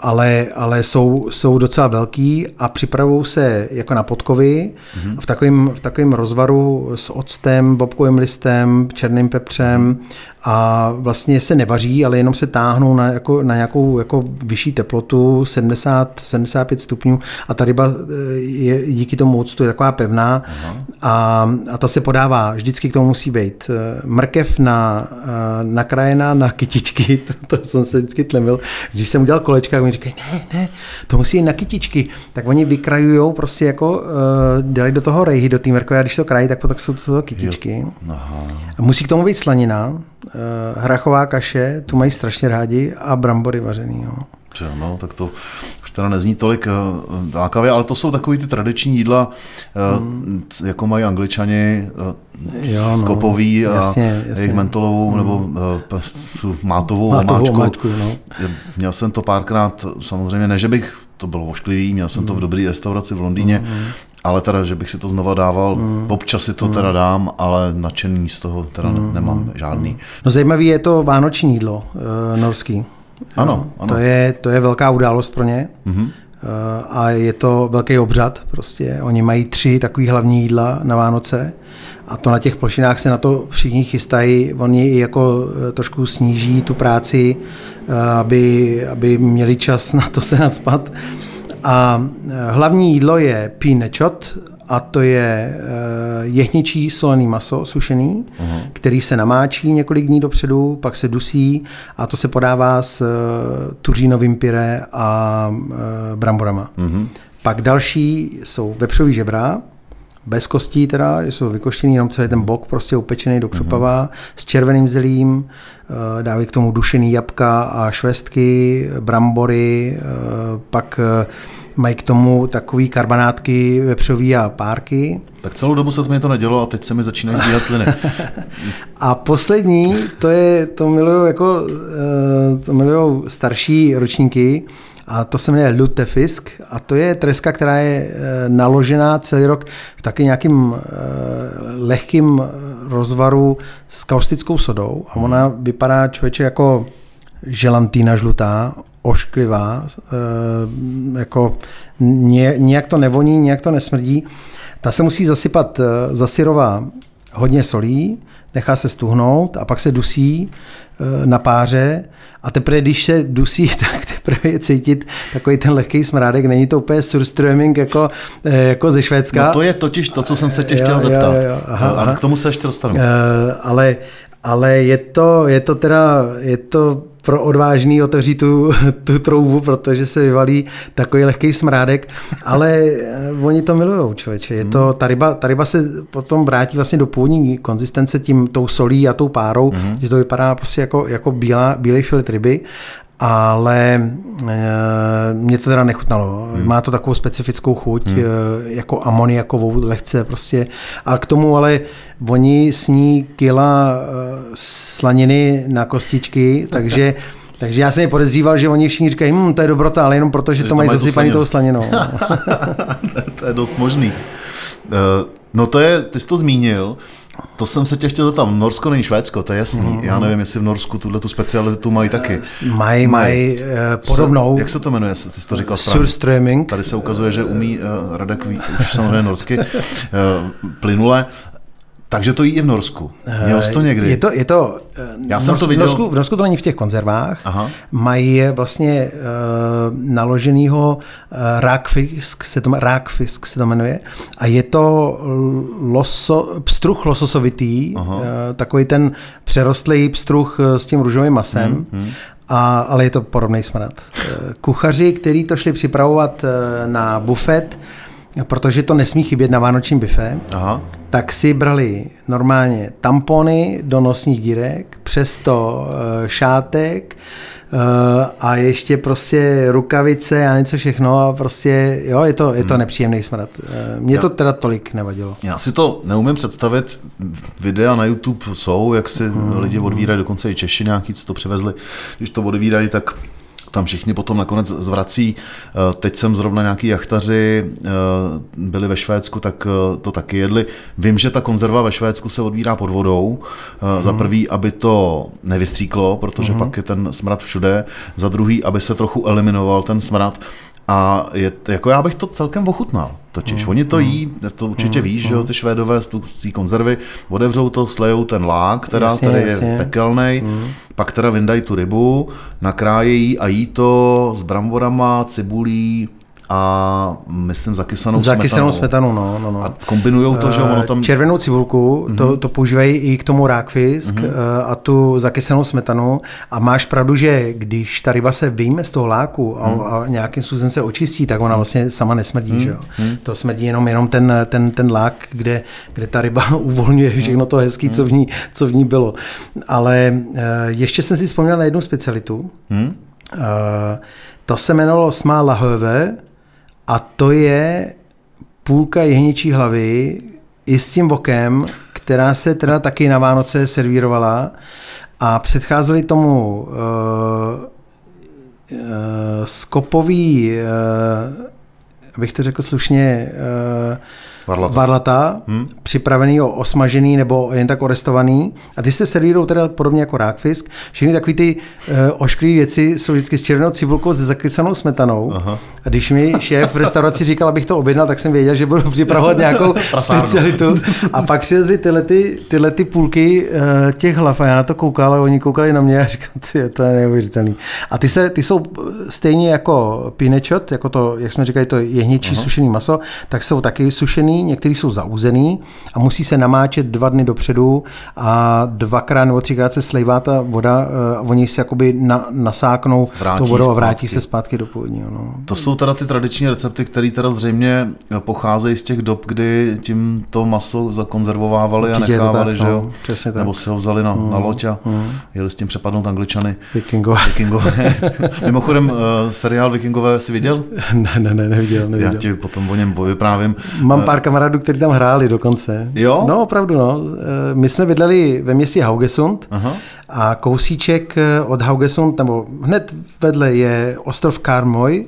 ale, ale jsou, jsou docela velký a připravují se jako na podkovy mm-hmm. v takovém v takovém rozvaru s octem, bobkovým listem, černým pepřem a vlastně se nevaří, ale jenom se táhnou na, jako, na nějakou jako vyšší teplotu, 70, 75 stupňů. A ta ryba eh, je díky tomu octu je taková pevná. A, a ta se podává, vždycky k tomu musí být eh, mrkev na, eh, nakrájená na kytičky, to, to jsem se vždycky tlemil, když jsem udělal kolečka, tak oni říkají, ne, ne, to musí jít na kytičky, tak oni vykrajujou prostě jako, uh, dělají do toho rejhy, do té mrkve a když to krají, tak potom jsou to kytičky. Aha. A musí k tomu být slanina, hrachová kaše, tu mají strašně rádi a brambory vařený. Jo. Že, no, tak to už teda nezní tolik uh, lákavě, ale to jsou takový ty tradiční jídla, uh, hmm. jako mají angličani, Jo, no. skopový a Jasně, jasně. jejich mentolovou hmm. nebo tu mátovou, Mátovou omáčku. omáčku, no. Měl jsem to párkrát, samozřejmě ne, že bych to bylo ošklivý, měl jsem to v dobré restauraci v Londýně, mm. Ale teda, že bych si to znova dával, mm. občas si to teda dám, ale nadšený z toho teda mm. nemám žádný. No zajímavý je to vánoční jídlo uh, norský. Ano, Jo, ano. To je, to je velká událost pro ně. Mm-hmm. A je to velký obřad. Prostě. Oni mají tři takový hlavní jídla na Vánoce a to na těch plošinách se na to všichni chystají. Oni i jako eh, trošku sníží tu práci, eh, aby, aby měli čas na to se nadspat. A hlavní jídlo je pínečot, a to je jehničí solený maso, sušený, uh-huh. který se namáčí několik dní dopředu, pak se dusí a to se podává s tuřínovým pyré a bramborama. Uh-huh. Pak další jsou vepřový žebra, bez kostí teda, jsou vykoštěný, jenom celý ten bok prostě upečený do křupava, mm-hmm. s červeným zelím, eh, dávají k tomu dušený jabka a švestky, brambory, eh, pak eh, mají k tomu takový karbonátky vepřový a párky. Tak celou dobu se to mě to nedělo a teď se mi začínají zbíhat sliny. a poslední, to je, to milují jako, to milují starší ročníky, a to se jmenuje lutefisk a to je treska, která je eh, naložená celý rok v taky nějakým eh, lehkým rozvaru s kaustickou sodou a ona vypadá člověče jako želantýna žlutá, ošklivá, eh, jako nějak to nevoní, nějak to nesmrdí. Ta se musí zasypat zasyrová hodně solí, nechá se stuhnout a pak se dusí na páře a teprve, když se dusí, tak teprve je cítit takový ten lehký smrádek. Není to úplně surströmming jako, eh, jako ze Švédska. No to je totiž to, co jsem se tě chtěl jo, zeptat. Jo, jo, aha, a aha. k tomu se ještě dostanu. Uh, ale ale je to, je to teda, je to pro odvážný otevřít tu, tu troubu, protože se vyvalí takový lehký smrádek, ale eh, oni to milují, člověče. Je to, hmm. ta, ryba, ta ryba se potom vrátí vlastně do původní konzistence tím tou solí a tou párou, mm. že to vypadá prostě jako, jako bílá, bílý filet ryby ale e, mě to teda nechutnalo. Hmm. Má to takovou specifickou chuť, hmm. e, jako amoniakovou lehce prostě. A k tomu ale oni sní kila e, slaniny na kostičky, takže takže já jsem je podezříval, že oni všichni říkají, hm, to je dobrota, ale jenom proto, že, že to mají zasypaný tou slaninou. to je dost možný. No to je, ty jsi to zmínil, to jsem se tě chtěl zeptat. Norsko není Švédsko, to je jasný. Mm-hmm. Já nevím, jestli v Norsku tuhle tu specialitu mají taky. Mají, mají uh, podobnou. Jak se to jmenuje, ty jsi to říkal správně? Surströmming. Tady se ukazuje, že umí uh, Radek ví, už samozřejmě norsky uh, plynule. Takže to jí i v Norsku. Měl jsi to někdy? Je to, je to Já jsem to viděl. V Norsku, v Norsku to není v těch konzervách. Aha. Mají vlastně uh, naloženýho uh, rákfisk, se to, rákfisk se to jmenuje. A je to loso, pstruh lososovitý, uh, takový ten přerostlý pstruh s tím růžovým masem. Hmm, hmm. A, ale je to podobný smrad. Kuchaři, kteří to šli připravovat na bufet, protože to nesmí chybět na vánočním bife, Aha. tak si brali normálně tampony do nosních dírek, přesto uh, šátek uh, a ještě prostě rukavice a něco všechno a prostě, jo, je to, je to hmm. nepříjemný smrad. Uh, Mně to teda tolik nevadilo. Já si to neumím představit, videa na YouTube jsou, jak si hmm. lidi odvírají, dokonce i Češi nějaký, co to přivezli, když to odvírají, tak tam všichni potom nakonec zvrací. Eh, teď jsem zrovna nějaký jachtaři eh, byli ve Švédsku, tak eh, to taky jedli. Vím, že ta konzerva ve Švédsku se odbírá pod vodou. Hmm. Za mhm. prvý, aby to nevystříklo, protože hmm. pak je ten smrad všude. Za druhý, aby se trochu eliminoval ten smrad. A je, jako já bych to celkem ochutnal. Totiž mm, oni to mm, jí, to určitě mm, víš, mm. že jo, hmm. ty švédové z té konzervy, otevřou to, slejou ten lák, která jasně, tady jasně. je pekelný, mm. pak teda vyndají tu rybu, nakrájejí a jí to s bramborama, cibulí, a myslím zakysanou smetanou. Zakysanou smetanou, no, no, no. A kombinujou to, že ono tam... Eh, červenou cibulku, mm-hmm. to, mhm. to používají i k tomu rákfisk mm-hmm. a tu zakysanou smetanu a máš pravdu, že když ta ryba se vyjme z toho láku a, mm. a nějakým způsobem se očistí, tak ona vlastně sama nesmrdí, mm. že jo. Mm. To smrdí jenom, jenom ten, ten, ten lák, kde, kde ta ryba uvolňuje všechno to hezký, mm. co, v ní, co v ní bylo. Ale uh, ještě jsem si vzpomněl na jednu specialitu. Mm. Uh, to se jmenovalo Smá lahove, a to je půlka jehničí hlavy i s tím vokem, která se teda taky na Vánoce servírovala a předcházeli tomu uh, uh, skopový, uh, abych to řekl slušně, uh, Varlata. varlata hmm. připravený o osmažený nebo jen tak orestovaný. A ty se servírují teda podobně jako rákfisk. Všechny takové ty uh, ošklivé věci jsou vždycky s červenou cibulkou, s zakysanou smetanou. Aha. A když mi šéf v restauraci říkal, abych to objednal, tak jsem věděl, že budu připravovat nějakou specialitu. A pak přilezly tyhle, ty, tyhle ty půlky uh, těch hlav a já na to koukal a oni koukali na mě a říkal, ty, to je neuvěřitelný. A ty, se, ty jsou stejně jako pinečot, jako to, jak jsme říkali, to jehničí uh-huh. sušený maso, tak jsou taky sušený, některý jsou zauzený a musí se namáčet dva dny dopředu a dvakrát nebo třikrát se slejvá ta voda, uh, oni se jakoby na, nasáknou vrátí tou vodou a vrátí zpátky. se zpátky do původního. No. To jsou teda ty tradiční recepty, které teda zřejmě pocházejí z těch dob, kdy tím to maso zakonzervovávali Určitě a nechávali, tak, že jo? No, Nebo si ho vzali na, mm, na loď a mm. jeli s tím přepadnout angličany. Vikingové. Vikingové. Mimochodem, uh, seriál Vikingové si viděl? ne, ne, ne, neviděl, neviděl. Já ti potom o něm vyprávím. Mám pár kamarádů, kteří tam hráli dokonce. Jo? No, opravdu, no. Eh, my jsme bydleli ve městě Haugesund Aha. a kousíček od Haugesund, nebo hned vedle je ostrov Karmoj,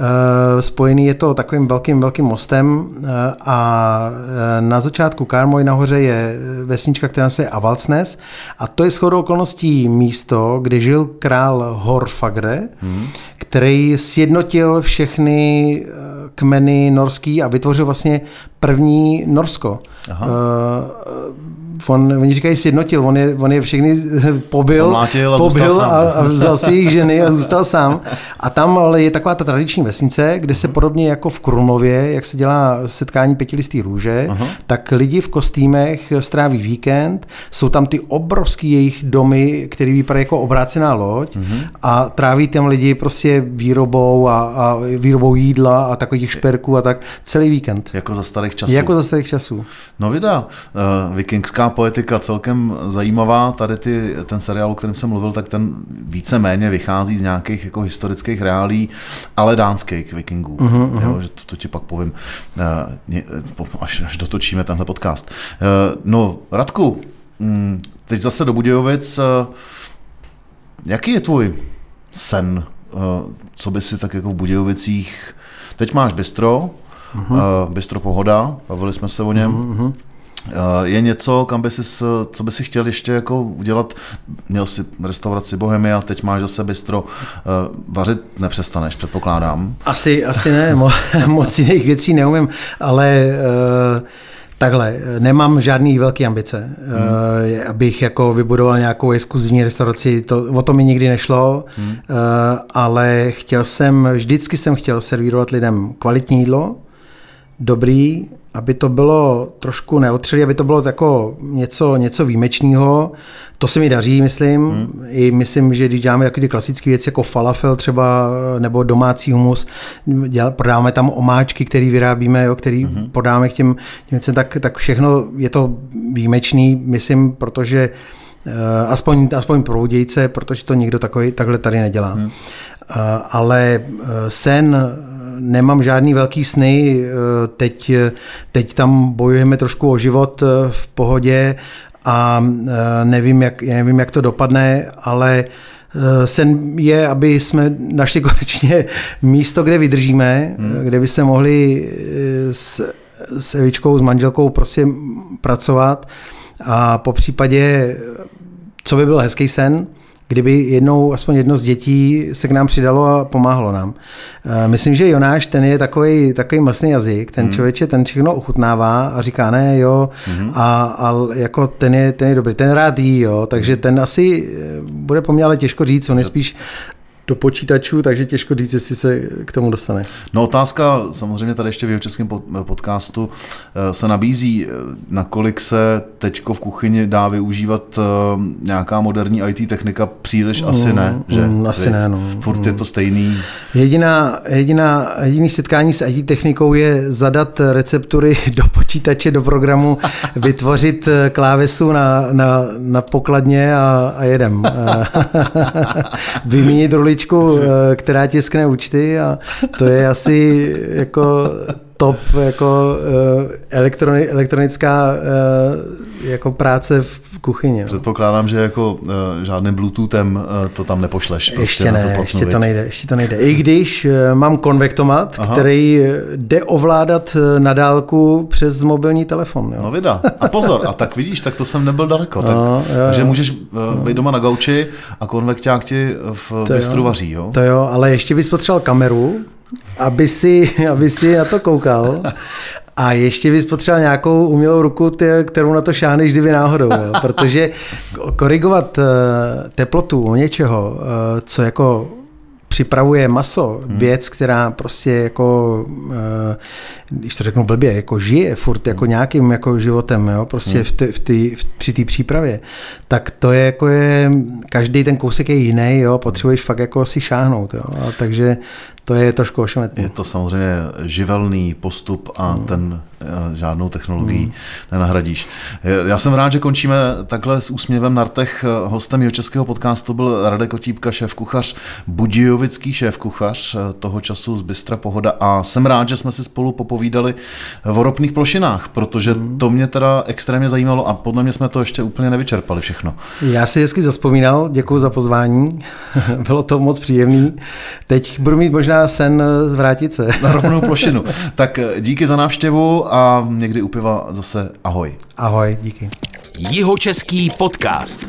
Eh, spojený je to takovým velkým, velkým mostem eh, a eh, na začátku Karmoj nahoře je vesnička, která se je Avalcnes a to je shodou okolností místo, kde žil král Horfagre, hmm. který sjednotil všechny kmeny norský a vytvořil vlastně první Norsko. Aha on, oni říkají sjednotil, on je, on je všechny pobil, a, pobil a, a vzal si jejich ženy a zůstal sám. A tam ale je taková ta tradiční vesnice, kde se podobně jako v Krunově, jak se dělá setkání pětilistý růže, uh-huh. tak lidi v kostýmech stráví víkend, jsou tam ty obrovský jejich domy, které vypadají jako obrácená loď uh-huh. a tráví tam lidi prostě výrobou a, a výrobou jídla a takových šperků a tak celý víkend. Jako za starých časů. Jako za starých časů. No vida, uh, vikingská poetika celkem zajímavá. Tady ty, ten seriál, o kterém jsem mluvil, tak ten více-méně vychází z nějakých jako historických reálí, ale dánských vikingů. Uh-huh, Jo, že to, to ti pak povím, uh, až, až dotočíme tenhle podcast. Uh, no, Radku, um, teď zase do Budějovic. Jaký je tvůj sen? Co by si tak jako v Budějovicích... Teď máš bistro, uh-huh. uh, bistro Pohoda, bavili jsme se o něm. Uh-huh. Eh, je něco, kam by si, co by si chtěl ještě jako udělat? Měl si restauraci Bohemia, teď máš zase bistro. Eh, vařit nepřestaneš, předpokládám. Asi, asi ne, mo- moc jiných věcí neumím, ale uh, Takhle, nemám žádný velký ambice, hmm. abych jako vybudoval nějakou exkluzivní restauraci, to, o to mi nikdy nešlo, hmm. ale chtěl jsem, vždycky jsem chtěl servírovat lidem kvalitní jídlo, dobrý, aby to bylo trošku neotřelý, aby to bylo jako něco, něco výjimečného. To se mi daří, myslím. Hmm. I myslím, že když děláme ty klasické věci jako falafel třeba, nebo domácí humus, děl, prodáme tam omáčky, které vyrábíme, jo, který hmm. podáme k těm, těm věcem, tak, tak všechno je to výjimečný, myslím, protože uh, aspoň, aspoň pro udějce, protože to nikdo takový, takhle tady nedělá. Hmm. Uh, ale uh, sen nemám žádný velký sny, eh, teď, teď tam bojujeme trošku o život eh, v pohodě a eh, nevím, jak, nevím, jak to dopadne, ale sen je, aby jsme našli konečně místo, kde vydržíme, hmm. kde by se mohli s, s Evičkou, s manželkou prostě pracovat a po případě, co by byl hezký sen, kdyby jednou, aspoň jedno z dětí se k nám přidalo a pomáhalo nám. Eh, myslím, že Jonáš, ten je takový, takový mlsný jazyk, ten hmm. člověče, ten všechno ochutnává a říká ne, jo, hmm. a, a jako ten je, ten je dobrý, ten rád jí, jo, takže ten asi eh, bude poměrně těžko říct, on je spíš do počítačů, takže těžko říct, jestli se k tomu dostane. No otázka samozřejmě tady ještě v jeho českém podcastu eh, se nabízí, eh, nakolik se teď v kuchyni dá využívat eh, nějaká moderní IT technika, příliš mm, asi ne, že? Mm, asi ne, no. Furt mm. je to stejný. Jediná, jediná, jediný setkání s IT technikou je zadat receptury do počítače, do programu, vytvořit klávesu na, na, na pokladně a, a jedem. Vyměnit ruličku, eh, která tiskne účty a to je asi jako top jako uh, elektroni, elektronická uh, jako práce v kuchyni. No. Předpokládám, že jako uh, žádným Bluetoothem to tam nepošleš. Prostě ještě ne, to ještě to nejde, ještě to nejde. I když mám konvektomat, Aha. který jde ovládat na dálku přes mobilní telefon. Jo. No vida. A pozor, a tak vidíš, tak to jsem nebyl daleko. Tak, no, jo, takže jo. můžeš uh, být doma na gauči a konvekták ti v to bistru jo. vaří. Jo? To jo, ale ještě bys potřeboval kameru, aby si, aby si na to koukal. A ještě bys potřeboval nějakou umělou ruku, ty, kterou na to šáneš, kdyby náhodou. Jo? Protože korigovat uh, teplotu o něčeho, uh, co jako připravuje maso, hmm. věc, která prostě jako, eh, když to řeknu blbě, jako žije furt jako hmm. nějakým jako životem, jo, prostě hmm. v t, v tý, v, při té přípravě, tak to je jako je, každý ten kousek je jiný, jo, potřebuješ fakt jako si šáhnout, jo, a takže to je trošku ošemetné. Je to samozřejmě živelný postup a hmm. ten eh, žádnou technologií hmm. nenahradíš. Já jsem rád, že končíme takhle s úsměvem na rtech. Hostem jeho českého podcastu byl Radek Otípka, šéf-kuchař, budějovický šéf-kuchař eh, toho času z Bystra Pohoda a jsem rád, že jsme si spolu popovídali o ropných plošinách, protože hmm. to mě teda extrémně zajímalo a podle mě jsme to ještě úplně nevyčerpali všechno. Já si hezky zaspomínal, děkuji za pozvání, bylo to moc příjemný. Teď budu mít možná sen eh, vrátit se. Na rovnou plošinu. Tak eh, díky za návštěvu a někdy u piva zase ahoj. Ahoj, díky. Jihočeský podcast.